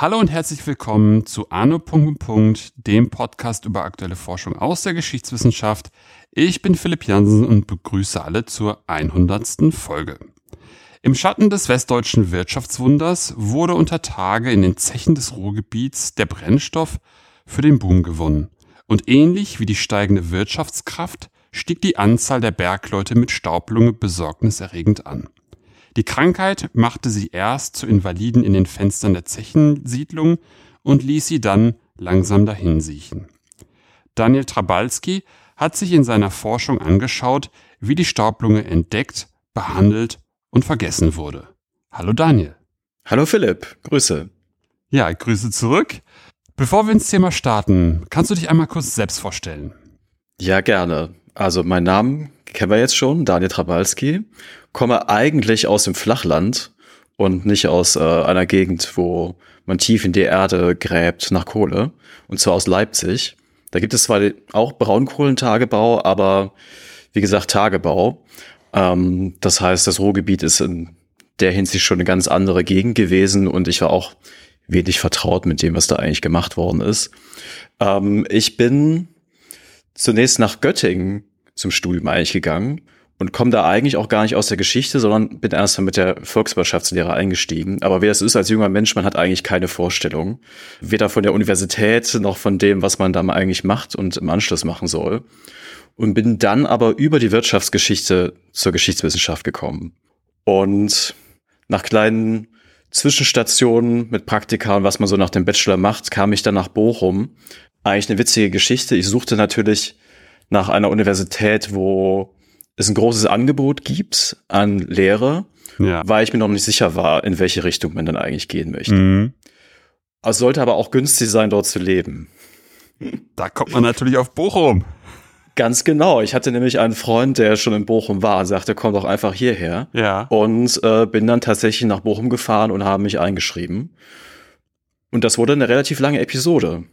Hallo und herzlich willkommen zu Arno. dem Podcast über aktuelle Forschung aus der Geschichtswissenschaft. Ich bin Philipp Jansen und begrüße alle zur 100. Folge. Im Schatten des westdeutschen Wirtschaftswunders wurde unter Tage in den Zechen des Ruhrgebiets der Brennstoff für den Boom gewonnen. Und ähnlich wie die steigende Wirtschaftskraft stieg die Anzahl der Bergleute mit Staublunge besorgniserregend an. Die Krankheit machte sie erst zu Invaliden in den Fenstern der Zechensiedlung und ließ sie dann langsam dahinsiechen. Daniel Trabalski hat sich in seiner Forschung angeschaut, wie die Staublunge entdeckt, behandelt und vergessen wurde. Hallo Daniel. Hallo Philipp, Grüße. Ja, Grüße zurück. Bevor wir ins Thema starten, kannst du dich einmal kurz selbst vorstellen? Ja, gerne. Also mein Name kennen wir jetzt schon, Daniel Trabalski komme eigentlich aus dem Flachland und nicht aus äh, einer Gegend, wo man tief in die Erde gräbt nach Kohle. Und zwar aus Leipzig. Da gibt es zwar auch Braunkohlentagebau, aber wie gesagt Tagebau. Ähm, das heißt, das Ruhrgebiet ist in der Hinsicht schon eine ganz andere Gegend gewesen und ich war auch wenig vertraut mit dem, was da eigentlich gemacht worden ist. Ähm, ich bin zunächst nach Göttingen zum Studium eigentlich gegangen und komme da eigentlich auch gar nicht aus der Geschichte, sondern bin erst mit der Volkswirtschaftslehre eingestiegen. Aber wie das ist als junger Mensch, man hat eigentlich keine Vorstellung, weder von der Universität noch von dem, was man da eigentlich macht und im Anschluss machen soll. Und bin dann aber über die Wirtschaftsgeschichte zur Geschichtswissenschaft gekommen. Und nach kleinen Zwischenstationen mit Praktika und was man so nach dem Bachelor macht, kam ich dann nach Bochum. Eigentlich eine witzige Geschichte. Ich suchte natürlich nach einer Universität, wo es ein großes Angebot gibt an Lehre, ja. weil ich mir noch nicht sicher war, in welche Richtung man dann eigentlich gehen möchte. Mhm. Es sollte aber auch günstig sein, dort zu leben. Da kommt man natürlich auf Bochum. Ganz genau. Ich hatte nämlich einen Freund, der schon in Bochum war sagte, komm doch einfach hierher. Ja. Und äh, bin dann tatsächlich nach Bochum gefahren und habe mich eingeschrieben. Und das wurde eine relativ lange Episode.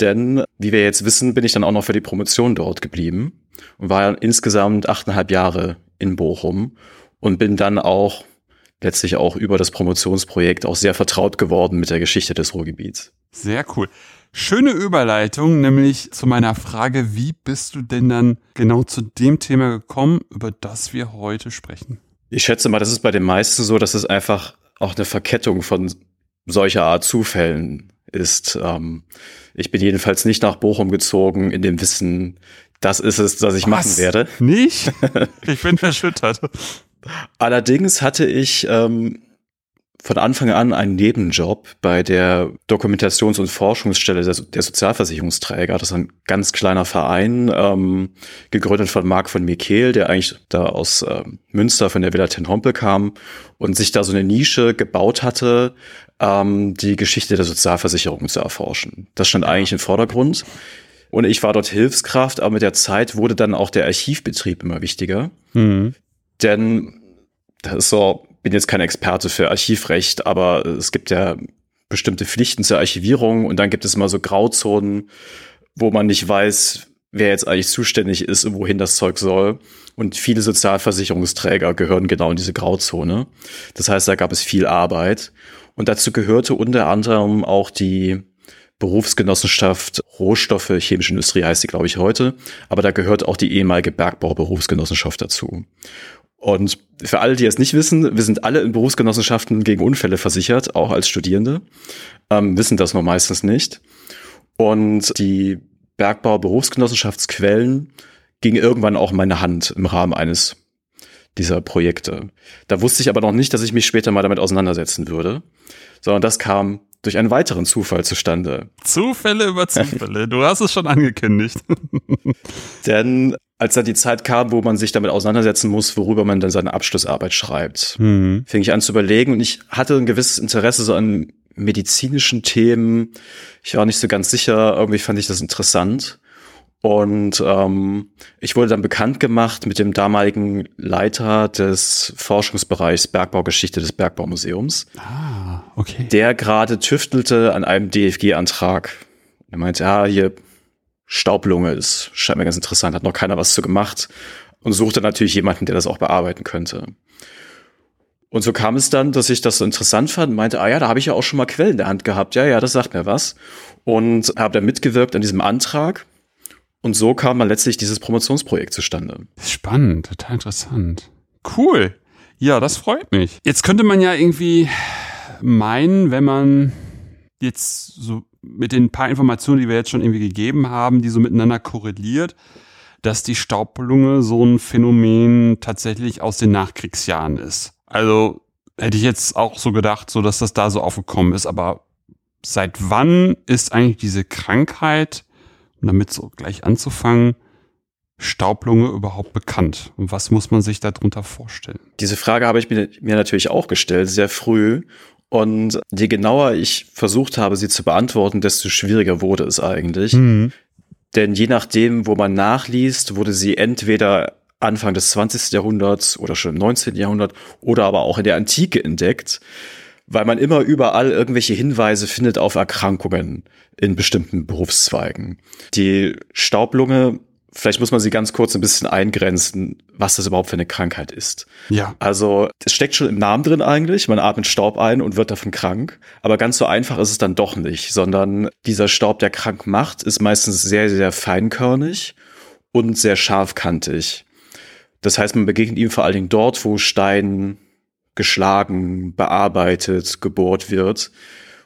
Denn, wie wir jetzt wissen, bin ich dann auch noch für die Promotion dort geblieben und war insgesamt achteinhalb Jahre in Bochum und bin dann auch letztlich auch über das Promotionsprojekt auch sehr vertraut geworden mit der Geschichte des Ruhrgebiets. Sehr cool. Schöne Überleitung, nämlich zu meiner Frage, wie bist du denn dann genau zu dem Thema gekommen, über das wir heute sprechen? Ich schätze mal, das ist bei den meisten so, dass es einfach auch eine Verkettung von solcher Art Zufällen ist. Ähm, ich bin jedenfalls nicht nach Bochum gezogen in dem Wissen, das ist es, was ich was? machen werde. Nicht? Ich bin erschüttert. Allerdings hatte ich ähm, von Anfang an einen Nebenjob bei der Dokumentations- und Forschungsstelle der, der, Sozialversicherungsträger. Das ist ein ganz kleiner Verein, ähm, gegründet von Marc von Mikel, der eigentlich da aus äh, Münster von der Villa Ten Hompel kam und sich da so eine Nische gebaut hatte, ähm, die Geschichte der Sozialversicherung zu erforschen. Das stand eigentlich im Vordergrund. Und ich war dort Hilfskraft, aber mit der Zeit wurde dann auch der Archivbetrieb immer wichtiger. Mhm. Denn das ist so, bin jetzt kein Experte für Archivrecht, aber es gibt ja bestimmte Pflichten zur Archivierung und dann gibt es immer so Grauzonen, wo man nicht weiß, wer jetzt eigentlich zuständig ist und wohin das Zeug soll. Und viele Sozialversicherungsträger gehören genau in diese Grauzone. Das heißt, da gab es viel Arbeit. Und dazu gehörte unter anderem auch die Berufsgenossenschaft Rohstoffe, chemische Industrie heißt sie, glaube ich, heute. Aber da gehört auch die ehemalige Bergbau-Berufsgenossenschaft dazu. Und für alle, die es nicht wissen, wir sind alle in Berufsgenossenschaften gegen Unfälle versichert, auch als Studierende, ähm, wissen das nur meistens nicht. Und die Bergbau-Berufsgenossenschaftsquellen ging irgendwann auch in meine Hand im Rahmen eines dieser Projekte. Da wusste ich aber noch nicht, dass ich mich später mal damit auseinandersetzen würde, sondern das kam durch einen weiteren Zufall zustande. Zufälle über Zufälle, du hast es schon angekündigt. Denn als dann die Zeit kam, wo man sich damit auseinandersetzen muss, worüber man dann seine Abschlussarbeit schreibt, mhm. fing ich an zu überlegen und ich hatte ein gewisses Interesse so an medizinischen Themen. Ich war nicht so ganz sicher, irgendwie fand ich das interessant. Und ähm, ich wurde dann bekannt gemacht mit dem damaligen Leiter des Forschungsbereichs Bergbaugeschichte des Bergbaumuseums. Ah, okay. Der gerade tüftelte an einem DFG-Antrag. Er meinte, ja, hier Staublunge ist, scheint mir ganz interessant, hat noch keiner was zu gemacht und suchte natürlich jemanden, der das auch bearbeiten könnte. Und so kam es dann, dass ich das so interessant fand und meinte, ah ja, da habe ich ja auch schon mal Quellen in der Hand gehabt. Ja, ja, das sagt mir was. Und habe da mitgewirkt an diesem Antrag. Und so kam dann letztlich dieses Promotionsprojekt zustande. Spannend, total interessant. Cool. Ja, das freut mich. Jetzt könnte man ja irgendwie meinen, wenn man jetzt so mit den paar Informationen, die wir jetzt schon irgendwie gegeben haben, die so miteinander korreliert, dass die Staubballunge so ein Phänomen tatsächlich aus den Nachkriegsjahren ist. Also hätte ich jetzt auch so gedacht, so dass das da so aufgekommen ist. Aber seit wann ist eigentlich diese Krankheit, um damit so gleich anzufangen, Staublunge überhaupt bekannt? Und was muss man sich darunter vorstellen? Diese Frage habe ich mir, mir natürlich auch gestellt, sehr früh. Und je genauer ich versucht habe, sie zu beantworten, desto schwieriger wurde es eigentlich. Mhm. Denn je nachdem, wo man nachliest, wurde sie entweder Anfang des 20. Jahrhunderts oder schon im 19. Jahrhundert oder aber auch in der Antike entdeckt, weil man immer überall irgendwelche Hinweise findet auf Erkrankungen in bestimmten Berufszweigen. Die Staublunge Vielleicht muss man sie ganz kurz ein bisschen eingrenzen, was das überhaupt für eine Krankheit ist. Ja. Also, es steckt schon im Namen drin eigentlich. Man atmet Staub ein und wird davon krank. Aber ganz so einfach ist es dann doch nicht, sondern dieser Staub, der krank macht, ist meistens sehr, sehr feinkörnig und sehr scharfkantig. Das heißt, man begegnet ihm vor allen Dingen dort, wo Stein geschlagen, bearbeitet, gebohrt wird.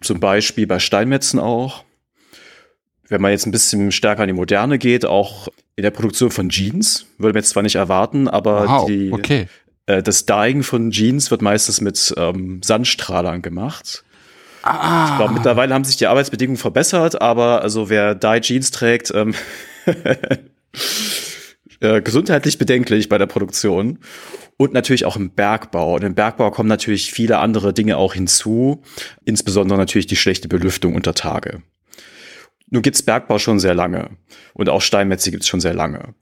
Zum Beispiel bei Steinmetzen auch. Wenn man jetzt ein bisschen stärker in die Moderne geht, auch in der Produktion von Jeans, würde man jetzt zwar nicht erwarten, aber wow, die, okay. äh, das Dyeing von Jeans wird meistens mit ähm, Sandstrahlern gemacht. Ah. Ich glaube, mittlerweile haben sich die Arbeitsbedingungen verbessert, aber also wer Dye Jeans trägt, ähm, äh, gesundheitlich bedenklich bei der Produktion. Und natürlich auch im Bergbau. Und im Bergbau kommen natürlich viele andere Dinge auch hinzu, insbesondere natürlich die schlechte Belüftung unter Tage. Nun gibt's Bergbau schon sehr lange und auch Steinmetze gibt's schon sehr lange.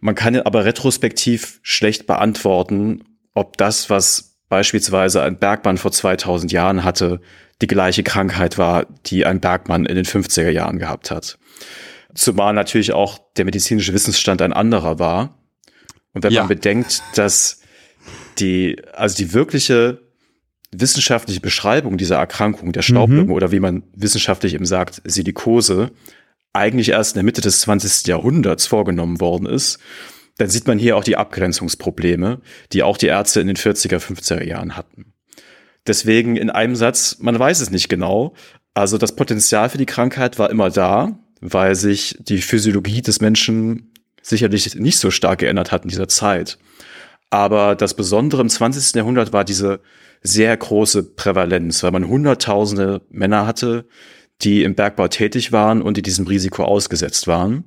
Man kann aber retrospektiv schlecht beantworten, ob das, was beispielsweise ein Bergmann vor 2000 Jahren hatte, die gleiche Krankheit war, die ein Bergmann in den 50er Jahren gehabt hat. Zumal natürlich auch der medizinische Wissensstand ein anderer war. Und wenn ja. man bedenkt, dass die, also die wirkliche wissenschaftliche Beschreibung dieser Erkrankung, der Staublunge mhm. oder wie man wissenschaftlich eben sagt, Silikose, eigentlich erst in der Mitte des 20. Jahrhunderts vorgenommen worden ist, dann sieht man hier auch die Abgrenzungsprobleme, die auch die Ärzte in den 40er, 50er Jahren hatten. Deswegen in einem Satz, man weiß es nicht genau. Also das Potenzial für die Krankheit war immer da, weil sich die Physiologie des Menschen sicherlich nicht so stark geändert hat in dieser Zeit. Aber das Besondere im 20. Jahrhundert war diese sehr große Prävalenz, weil man hunderttausende Männer hatte, die im Bergbau tätig waren und die diesem Risiko ausgesetzt waren.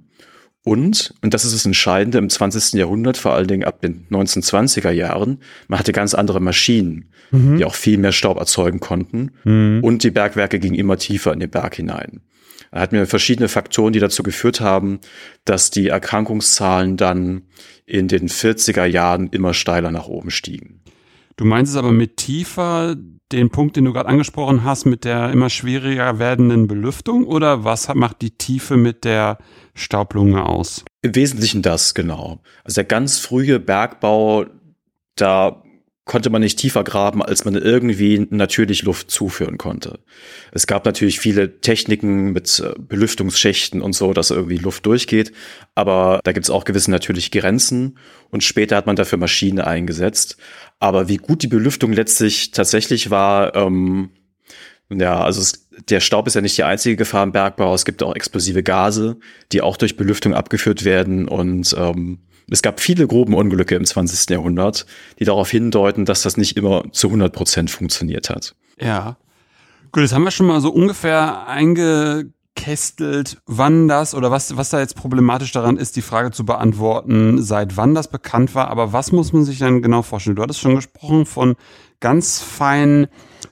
Und, und das ist das Entscheidende im 20. Jahrhundert, vor allen Dingen ab den 1920er Jahren, man hatte ganz andere Maschinen, mhm. die auch viel mehr Staub erzeugen konnten. Mhm. Und die Bergwerke gingen immer tiefer in den Berg hinein. Er hat mir verschiedene Faktoren, die dazu geführt haben, dass die Erkrankungszahlen dann in den 40er Jahren immer steiler nach oben stiegen. Du meinst es aber mit tiefer den Punkt, den du gerade angesprochen hast, mit der immer schwieriger werdenden Belüftung oder was macht die Tiefe mit der Staublunge aus? Im Wesentlichen das, genau. Also der ganz frühe Bergbau, da konnte man nicht tiefer graben, als man irgendwie natürlich Luft zuführen konnte. Es gab natürlich viele Techniken mit äh, Belüftungsschächten und so, dass irgendwie Luft durchgeht, aber da gibt es auch gewisse natürliche Grenzen und später hat man dafür Maschinen eingesetzt. Aber wie gut die Belüftung letztlich tatsächlich war, ähm, ja, also es, der Staub ist ja nicht die einzige Gefahr im Bergbau. Es gibt auch explosive Gase, die auch durch Belüftung abgeführt werden und ähm, es gab viele Grubenunglücke im 20. Jahrhundert, die darauf hindeuten, dass das nicht immer zu 100 Prozent funktioniert hat. Ja. Gut, das haben wir schon mal so ungefähr eingekästelt, wann das oder was, was da jetzt problematisch daran ist, die Frage zu beantworten, seit wann das bekannt war. Aber was muss man sich dann genau vorstellen? Du hattest schon gesprochen von ganz feinen,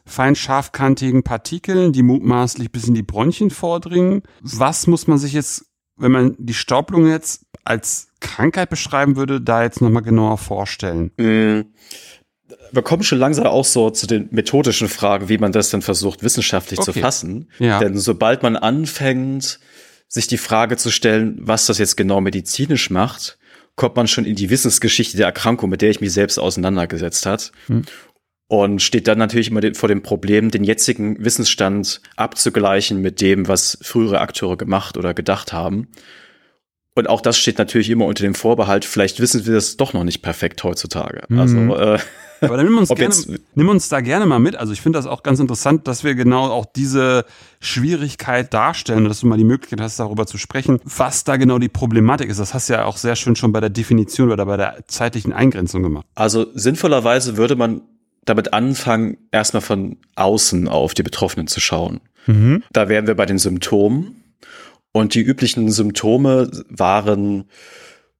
fein scharfkantigen Partikeln, die mutmaßlich bis in die Bronchien vordringen. Was muss man sich jetzt, wenn man die Staublung jetzt als Krankheit beschreiben würde, da jetzt nochmal genauer vorstellen? Mm. Wir kommen schon langsam auch so zu den methodischen Fragen, wie man das dann versucht, wissenschaftlich okay. zu fassen. Ja. Denn sobald man anfängt, sich die Frage zu stellen, was das jetzt genau medizinisch macht, kommt man schon in die Wissensgeschichte der Erkrankung, mit der ich mich selbst auseinandergesetzt hat. Hm. Und steht dann natürlich immer vor dem Problem, den jetzigen Wissensstand abzugleichen mit dem, was frühere Akteure gemacht oder gedacht haben. Und auch das steht natürlich immer unter dem Vorbehalt, vielleicht wissen wir das doch noch nicht perfekt heutzutage. Mhm. Also, äh, Aber dann nimm uns, gerne, nimm uns da gerne mal mit. Also ich finde das auch ganz interessant, dass wir genau auch diese Schwierigkeit darstellen, dass du mal die Möglichkeit hast, darüber zu sprechen, was da genau die Problematik ist. Das hast du ja auch sehr schön schon bei der Definition oder bei der zeitlichen Eingrenzung gemacht. Also sinnvollerweise würde man damit anfangen, erstmal von außen auf die Betroffenen zu schauen. Mhm. Da wären wir bei den Symptomen. Und die üblichen Symptome waren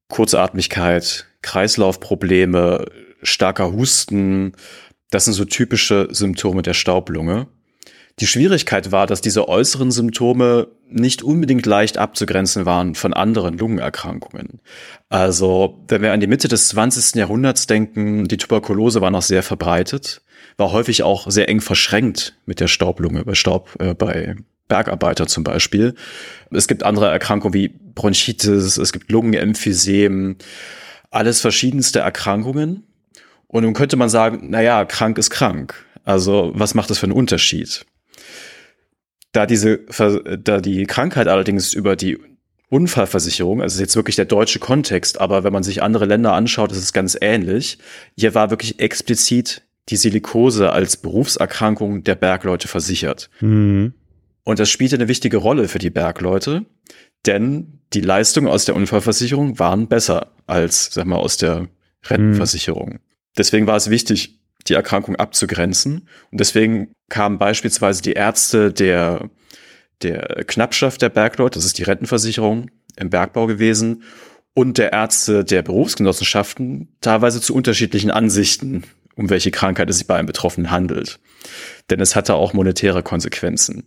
Kurzatmigkeit, Kreislaufprobleme, starker Husten. Das sind so typische Symptome der Staublunge. Die Schwierigkeit war, dass diese äußeren Symptome nicht unbedingt leicht abzugrenzen waren von anderen Lungenerkrankungen. Also, wenn wir an die Mitte des 20. Jahrhunderts denken, die Tuberkulose war noch sehr verbreitet, war häufig auch sehr eng verschränkt mit der Staublunge, bei Staub, äh, bei Bergarbeiter zum Beispiel. Es gibt andere Erkrankungen wie Bronchitis, es gibt Lungenemphysem, alles verschiedenste Erkrankungen. Und nun könnte man sagen, na ja, krank ist krank. Also was macht das für einen Unterschied? Da diese, da die Krankheit allerdings über die Unfallversicherung, also jetzt wirklich der deutsche Kontext, aber wenn man sich andere Länder anschaut, ist es ganz ähnlich. Hier war wirklich explizit die Silikose als Berufserkrankung der Bergleute versichert. Mhm. Und das spielte eine wichtige Rolle für die Bergleute, denn die Leistungen aus der Unfallversicherung waren besser als, sag mal, aus der Rentenversicherung. Mhm. Deswegen war es wichtig, die Erkrankung abzugrenzen. Und deswegen kamen beispielsweise die Ärzte der, der Knappschaft der Bergleute, das ist die Rentenversicherung im Bergbau gewesen, und der Ärzte der Berufsgenossenschaften teilweise zu unterschiedlichen Ansichten, um welche Krankheit es sich bei einem Betroffenen handelt. Denn es hatte auch monetäre Konsequenzen.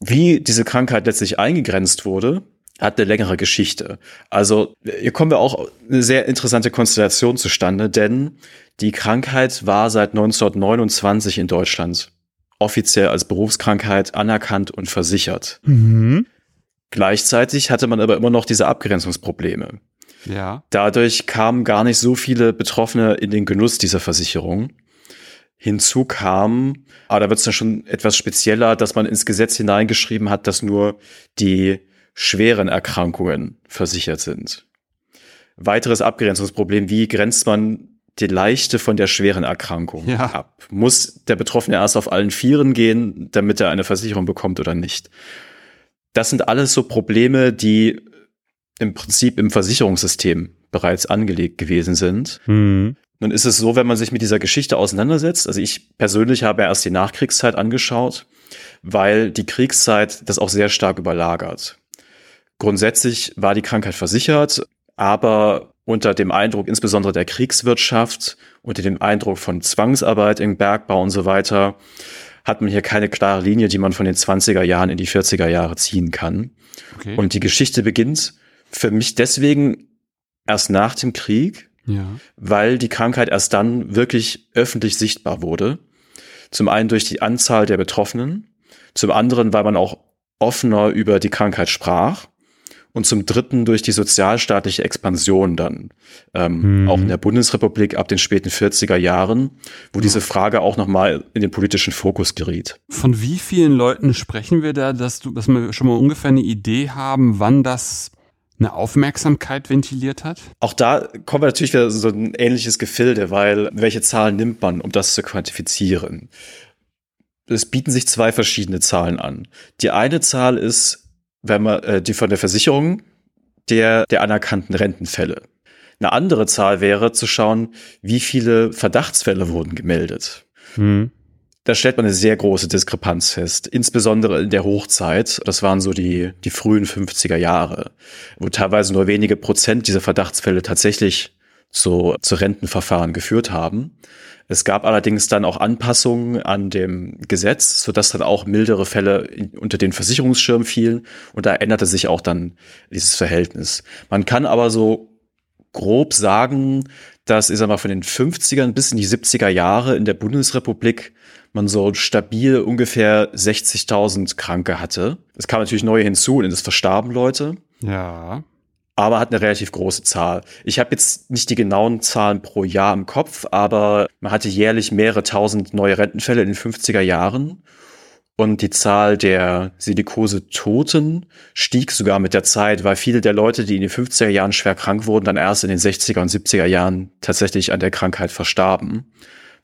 Wie diese Krankheit letztlich eingegrenzt wurde, hat eine längere Geschichte. Also hier kommen wir auch eine sehr interessante Konstellation zustande, denn die Krankheit war seit 1929 in Deutschland offiziell als Berufskrankheit anerkannt und versichert. Mhm. Gleichzeitig hatte man aber immer noch diese Abgrenzungsprobleme. Ja. Dadurch kamen gar nicht so viele Betroffene in den Genuss dieser Versicherung. Hinzu kam, aber da wird es dann schon etwas spezieller, dass man ins Gesetz hineingeschrieben hat, dass nur die schweren Erkrankungen versichert sind. Weiteres Abgrenzungsproblem, wie grenzt man die leichte von der schweren Erkrankung ja. ab? Muss der Betroffene erst auf allen Vieren gehen, damit er eine Versicherung bekommt oder nicht? Das sind alles so Probleme, die im Prinzip im Versicherungssystem bereits angelegt gewesen sind. Mhm. Nun ist es so, wenn man sich mit dieser Geschichte auseinandersetzt, also ich persönlich habe erst die Nachkriegszeit angeschaut, weil die Kriegszeit das auch sehr stark überlagert. Grundsätzlich war die Krankheit versichert, aber unter dem Eindruck insbesondere der Kriegswirtschaft, unter dem Eindruck von Zwangsarbeit im Bergbau und so weiter, hat man hier keine klare Linie, die man von den 20er Jahren in die 40er Jahre ziehen kann. Okay. Und die Geschichte beginnt für mich deswegen erst nach dem Krieg, ja. weil die Krankheit erst dann wirklich öffentlich sichtbar wurde. Zum einen durch die Anzahl der Betroffenen, zum anderen, weil man auch offener über die Krankheit sprach und zum dritten durch die sozialstaatliche Expansion dann, ähm, mhm. auch in der Bundesrepublik ab den späten 40er Jahren, wo diese Frage auch nochmal in den politischen Fokus geriet. Von wie vielen Leuten sprechen wir da, dass, du, dass wir schon mal ungefähr eine Idee haben, wann das eine Aufmerksamkeit ventiliert hat? Auch da kommen wir natürlich wieder so ein ähnliches Gefilde, weil welche Zahlen nimmt man, um das zu quantifizieren? Es bieten sich zwei verschiedene Zahlen an. Die eine Zahl ist, wenn man äh, die von der Versicherung der, der anerkannten Rentenfälle. Eine andere Zahl wäre zu schauen, wie viele Verdachtsfälle wurden gemeldet. Hm da stellt man eine sehr große Diskrepanz fest, insbesondere in der Hochzeit. Das waren so die, die frühen 50er Jahre, wo teilweise nur wenige Prozent dieser Verdachtsfälle tatsächlich zu, zu Rentenverfahren geführt haben. Es gab allerdings dann auch Anpassungen an dem Gesetz, sodass dann auch mildere Fälle unter den Versicherungsschirm fielen und da änderte sich auch dann dieses Verhältnis. Man kann aber so grob sagen, dass, ich sag mal, von den 50ern bis in die 70er Jahre in der Bundesrepublik man so stabil ungefähr 60.000 Kranke hatte. Es kam natürlich neue hinzu und es verstarben Leute. Ja. Aber hat eine relativ große Zahl. Ich habe jetzt nicht die genauen Zahlen pro Jahr im Kopf, aber man hatte jährlich mehrere tausend neue Rentenfälle in den 50er Jahren. Und die Zahl der Silikose-Toten stieg sogar mit der Zeit, weil viele der Leute, die in den 50er Jahren schwer krank wurden, dann erst in den 60er und 70er Jahren tatsächlich an der Krankheit verstarben.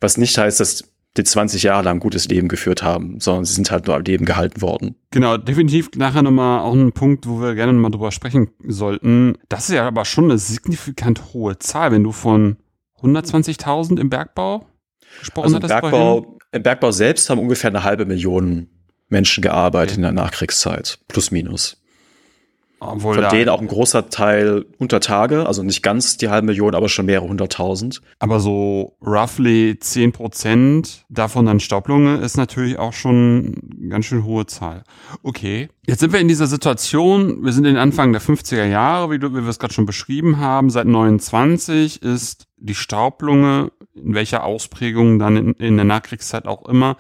Was nicht heißt, dass die 20 Jahre lang ein gutes Leben geführt haben, sondern sie sind halt nur am Leben gehalten worden. Genau, definitiv nachher nochmal auch ein Punkt, wo wir gerne nochmal drüber sprechen sollten. Das ist ja aber schon eine signifikant hohe Zahl, wenn du von 120.000 im Bergbau gesprochen also im Bergbau, Im Bergbau selbst haben ungefähr eine halbe Million Menschen gearbeitet okay. in der Nachkriegszeit, plus minus. Obwohl Von denen auch ein großer Teil unter Tage, also nicht ganz die halbe Million, aber schon mehrere hunderttausend. Aber so roughly zehn Prozent davon dann Staublunge ist natürlich auch schon eine ganz schön hohe Zahl. Okay, jetzt sind wir in dieser Situation, wir sind in den Anfang der 50er Jahre, wie, du, wie wir es gerade schon beschrieben haben. Seit 29 ist die Staublunge, in welcher Ausprägung dann in, in der Nachkriegszeit auch immer,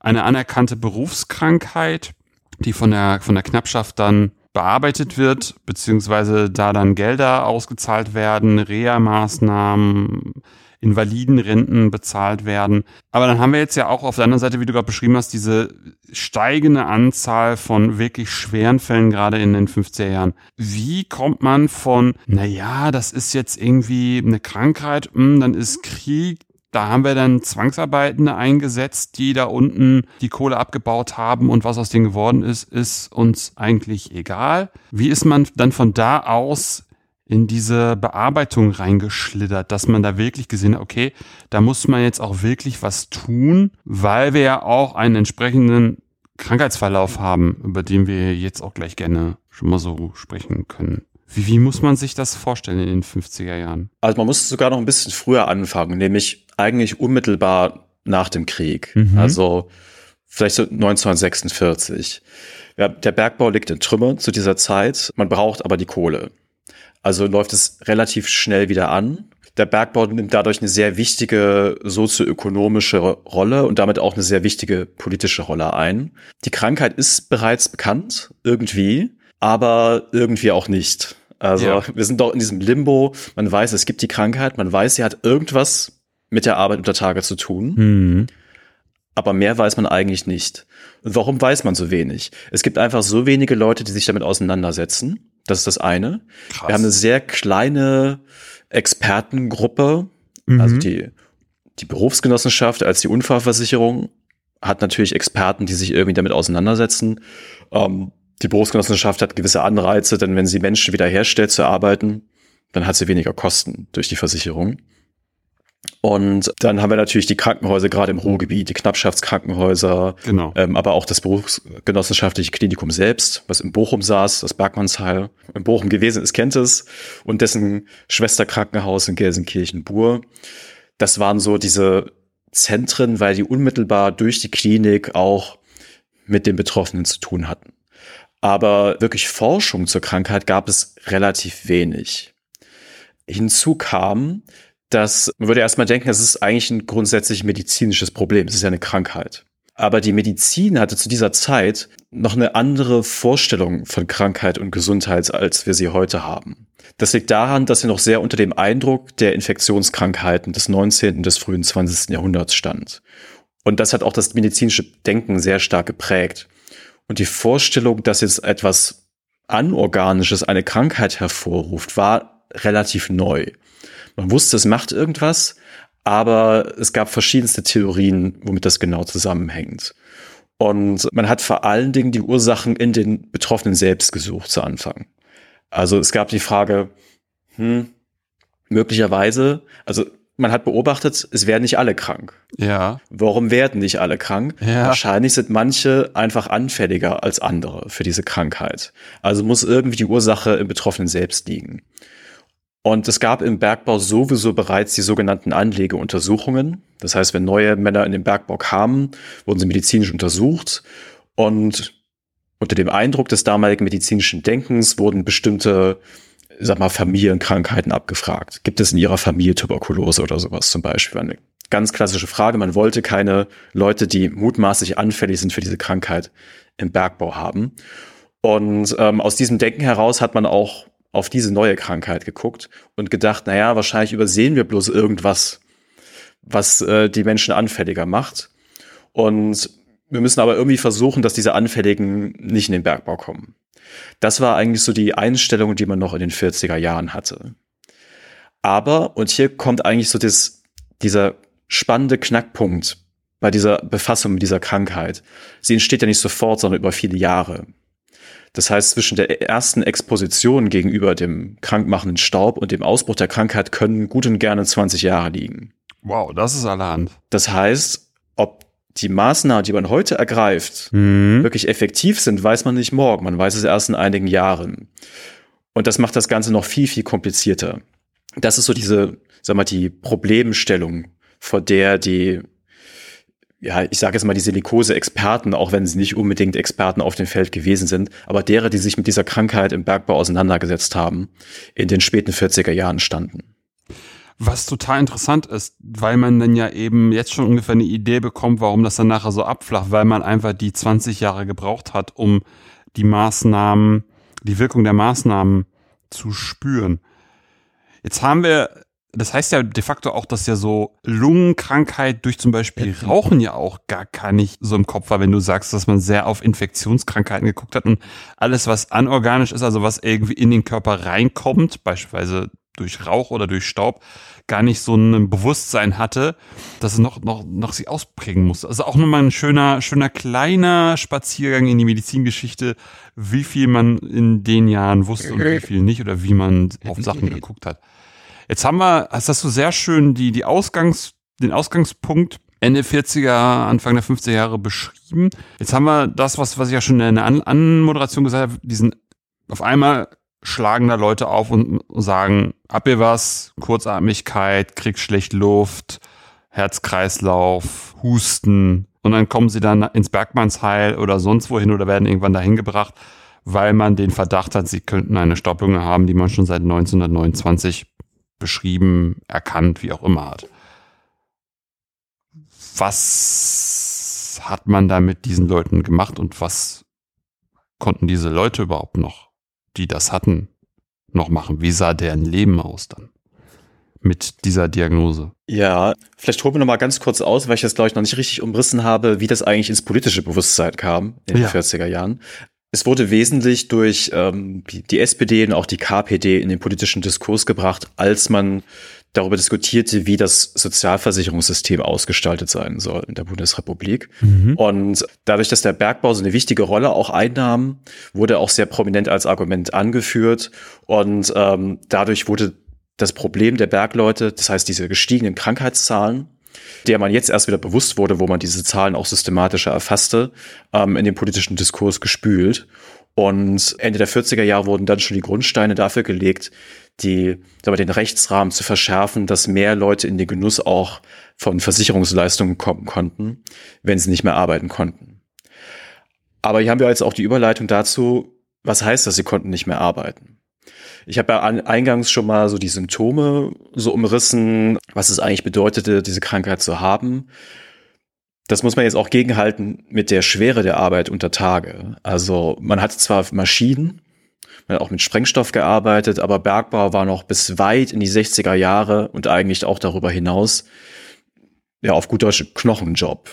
eine anerkannte Berufskrankheit, die von der, von der Knappschaft dann bearbeitet wird, beziehungsweise da dann Gelder ausgezahlt werden, Reha-Maßnahmen, Invalidenrenten bezahlt werden. Aber dann haben wir jetzt ja auch auf der anderen Seite, wie du gerade beschrieben hast, diese steigende Anzahl von wirklich schweren Fällen gerade in den 50er Jahren. Wie kommt man von, na ja, das ist jetzt irgendwie eine Krankheit, mh, hm, dann ist Krieg, da haben wir dann Zwangsarbeitende eingesetzt, die da unten die Kohle abgebaut haben und was aus denen geworden ist, ist uns eigentlich egal. Wie ist man dann von da aus in diese Bearbeitung reingeschlittert, dass man da wirklich gesehen hat, okay, da muss man jetzt auch wirklich was tun, weil wir ja auch einen entsprechenden Krankheitsverlauf haben, über den wir jetzt auch gleich gerne schon mal so sprechen können. Wie, wie muss man sich das vorstellen in den 50er Jahren? Also man muss sogar noch ein bisschen früher anfangen, nämlich eigentlich unmittelbar nach dem Krieg. Mhm. Also vielleicht so 1946. Ja, der Bergbau liegt in Trümmern zu dieser Zeit. Man braucht aber die Kohle. Also läuft es relativ schnell wieder an. Der Bergbau nimmt dadurch eine sehr wichtige sozioökonomische Rolle und damit auch eine sehr wichtige politische Rolle ein. Die Krankheit ist bereits bekannt, irgendwie, aber irgendwie auch nicht. Also ja. wir sind doch in diesem Limbo. Man weiß, es gibt die Krankheit, man weiß, sie hat irgendwas mit der Arbeit unter Tage zu tun. Mhm. Aber mehr weiß man eigentlich nicht. Und warum weiß man so wenig? Es gibt einfach so wenige Leute, die sich damit auseinandersetzen. Das ist das eine. Krass. Wir haben eine sehr kleine Expertengruppe. Mhm. Also die, die Berufsgenossenschaft als die Unfallversicherung hat natürlich Experten, die sich irgendwie damit auseinandersetzen. Ähm, die Berufsgenossenschaft hat gewisse Anreize, denn wenn sie Menschen wiederherstellt zu arbeiten, dann hat sie weniger Kosten durch die Versicherung. Und dann haben wir natürlich die Krankenhäuser gerade im Ruhrgebiet, die Knappschaftskrankenhäuser, genau. ähm, aber auch das berufsgenossenschaftliche Klinikum selbst, was in Bochum saß, das Bergmannsheil in Bochum gewesen ist, kennt es, und dessen Schwesterkrankenhaus in Gelsenkirchen-Bur. Das waren so diese Zentren, weil die unmittelbar durch die Klinik auch mit den Betroffenen zu tun hatten. Aber wirklich Forschung zur Krankheit gab es relativ wenig. Hinzu kam, dass man würde erstmal denken, es ist eigentlich ein grundsätzlich medizinisches Problem. Es ist ja eine Krankheit. Aber die Medizin hatte zu dieser Zeit noch eine andere Vorstellung von Krankheit und Gesundheit, als wir sie heute haben. Das liegt daran, dass sie noch sehr unter dem Eindruck der Infektionskrankheiten des 19. und des frühen 20. Jahrhunderts stand. Und das hat auch das medizinische Denken sehr stark geprägt. Und die Vorstellung, dass jetzt etwas Anorganisches eine Krankheit hervorruft, war relativ neu. Man wusste, es macht irgendwas, aber es gab verschiedenste Theorien, womit das genau zusammenhängt. Und man hat vor allen Dingen die Ursachen in den Betroffenen selbst gesucht zu Anfang. Also es gab die Frage, hm, möglicherweise, also man hat beobachtet, es werden nicht alle krank. Ja. Warum werden nicht alle krank? Ja. Wahrscheinlich sind manche einfach anfälliger als andere für diese Krankheit. Also muss irgendwie die Ursache im Betroffenen selbst liegen. Und es gab im Bergbau sowieso bereits die sogenannten Anlegeuntersuchungen. Das heißt, wenn neue Männer in den Bergbau kamen, wurden sie medizinisch untersucht und unter dem Eindruck des damaligen medizinischen Denkens wurden bestimmte sag mal, Familienkrankheiten abgefragt. Gibt es in ihrer Familie Tuberkulose oder sowas zum Beispiel? Eine ganz klassische Frage. Man wollte keine Leute, die mutmaßlich anfällig sind für diese Krankheit im Bergbau haben. Und ähm, aus diesem Denken heraus hat man auch auf diese neue Krankheit geguckt und gedacht, naja, wahrscheinlich übersehen wir bloß irgendwas, was äh, die Menschen anfälliger macht. Und wir müssen aber irgendwie versuchen, dass diese Anfälligen nicht in den Bergbau kommen. Das war eigentlich so die Einstellung, die man noch in den 40er Jahren hatte. Aber, und hier kommt eigentlich so das, dieser spannende Knackpunkt bei dieser Befassung mit dieser Krankheit. Sie entsteht ja nicht sofort, sondern über viele Jahre. Das heißt, zwischen der ersten Exposition gegenüber dem krankmachenden Staub und dem Ausbruch der Krankheit können gut und gerne 20 Jahre liegen. Wow, das ist allerhand. Das heißt, ob die Maßnahmen, die man heute ergreift, mhm. wirklich effektiv sind, weiß man nicht morgen. Man weiß es erst in einigen Jahren. Und das macht das Ganze noch viel, viel komplizierter. Das ist so diese, sag mal, die Problemstellung, vor der die ja, ich sage jetzt mal die Silikose-Experten, auch wenn sie nicht unbedingt Experten auf dem Feld gewesen sind, aber derer, die sich mit dieser Krankheit im Bergbau auseinandergesetzt haben, in den späten 40er Jahren standen. Was total interessant ist, weil man dann ja eben jetzt schon ungefähr eine Idee bekommt, warum das dann nachher so abflacht, weil man einfach die 20 Jahre gebraucht hat, um die Maßnahmen, die Wirkung der Maßnahmen zu spüren. Jetzt haben wir das heißt ja de facto auch, dass ja so Lungenkrankheit durch zum Beispiel Rauchen ja auch gar, gar nicht so im Kopf war, wenn du sagst, dass man sehr auf Infektionskrankheiten geguckt hat und alles, was anorganisch ist, also was irgendwie in den Körper reinkommt, beispielsweise durch Rauch oder durch Staub, gar nicht so ein Bewusstsein hatte, dass es noch, noch, noch sich ausprägen muss. Also auch nochmal ein schöner, schöner kleiner Spaziergang in die Medizingeschichte, wie viel man in den Jahren wusste und wie viel nicht oder wie man auf Sachen geguckt hat. Jetzt haben wir, hast du sehr schön die, die Ausgangs, den Ausgangspunkt Ende 40er, Anfang der 50er Jahre beschrieben. Jetzt haben wir das, was, was ich ja schon in der An Anmoderation gesagt habe, diesen, auf einmal schlagen da Leute auf und sagen, habt ihr was? Kurzatmigkeit, kriegst schlecht Luft, Herzkreislauf, Husten. Und dann kommen sie dann ins Bergmannsheil oder sonst wohin oder werden irgendwann dahin gebracht, weil man den Verdacht hat, sie könnten eine Staubbildung haben, die man schon seit 1929 beschrieben, erkannt, wie auch immer hat. Was hat man da mit diesen Leuten gemacht und was konnten diese Leute überhaupt noch, die das hatten, noch machen? Wie sah deren Leben aus dann? mit dieser Diagnose. Ja, vielleicht holen wir noch mal ganz kurz aus, weil ich das glaube ich noch nicht richtig umrissen habe, wie das eigentlich ins politische Bewusstsein kam in den ja. 40er Jahren. Es wurde wesentlich durch ähm, die SPD und auch die KPD in den politischen Diskurs gebracht, als man darüber diskutierte, wie das Sozialversicherungssystem ausgestaltet sein soll in der Bundesrepublik. Mhm. Und dadurch, dass der Bergbau so eine wichtige Rolle auch einnahm, wurde auch sehr prominent als Argument angeführt. Und ähm, dadurch wurde das Problem der Bergleute, das heißt diese gestiegenen Krankheitszahlen, der man jetzt erst wieder bewusst wurde, wo man diese Zahlen auch systematischer erfasste, ähm, in den politischen Diskurs gespült. Und Ende der 40er Jahre wurden dann schon die Grundsteine dafür gelegt, die, wir, den Rechtsrahmen zu verschärfen, dass mehr Leute in den Genuss auch von Versicherungsleistungen kommen konnten, wenn sie nicht mehr arbeiten konnten. Aber hier haben wir jetzt auch die Überleitung dazu, was heißt das, sie konnten nicht mehr arbeiten? Ich habe ja eingangs schon mal so die Symptome so umrissen, was es eigentlich bedeutete, diese Krankheit zu haben. Das muss man jetzt auch gegenhalten mit der Schwere der Arbeit unter Tage. Also man hat zwar Maschinen, man hat auch mit Sprengstoff gearbeitet, aber Bergbau war noch bis weit in die 60er Jahre und eigentlich auch darüber hinaus ja auf gut Deutsch Knochenjob.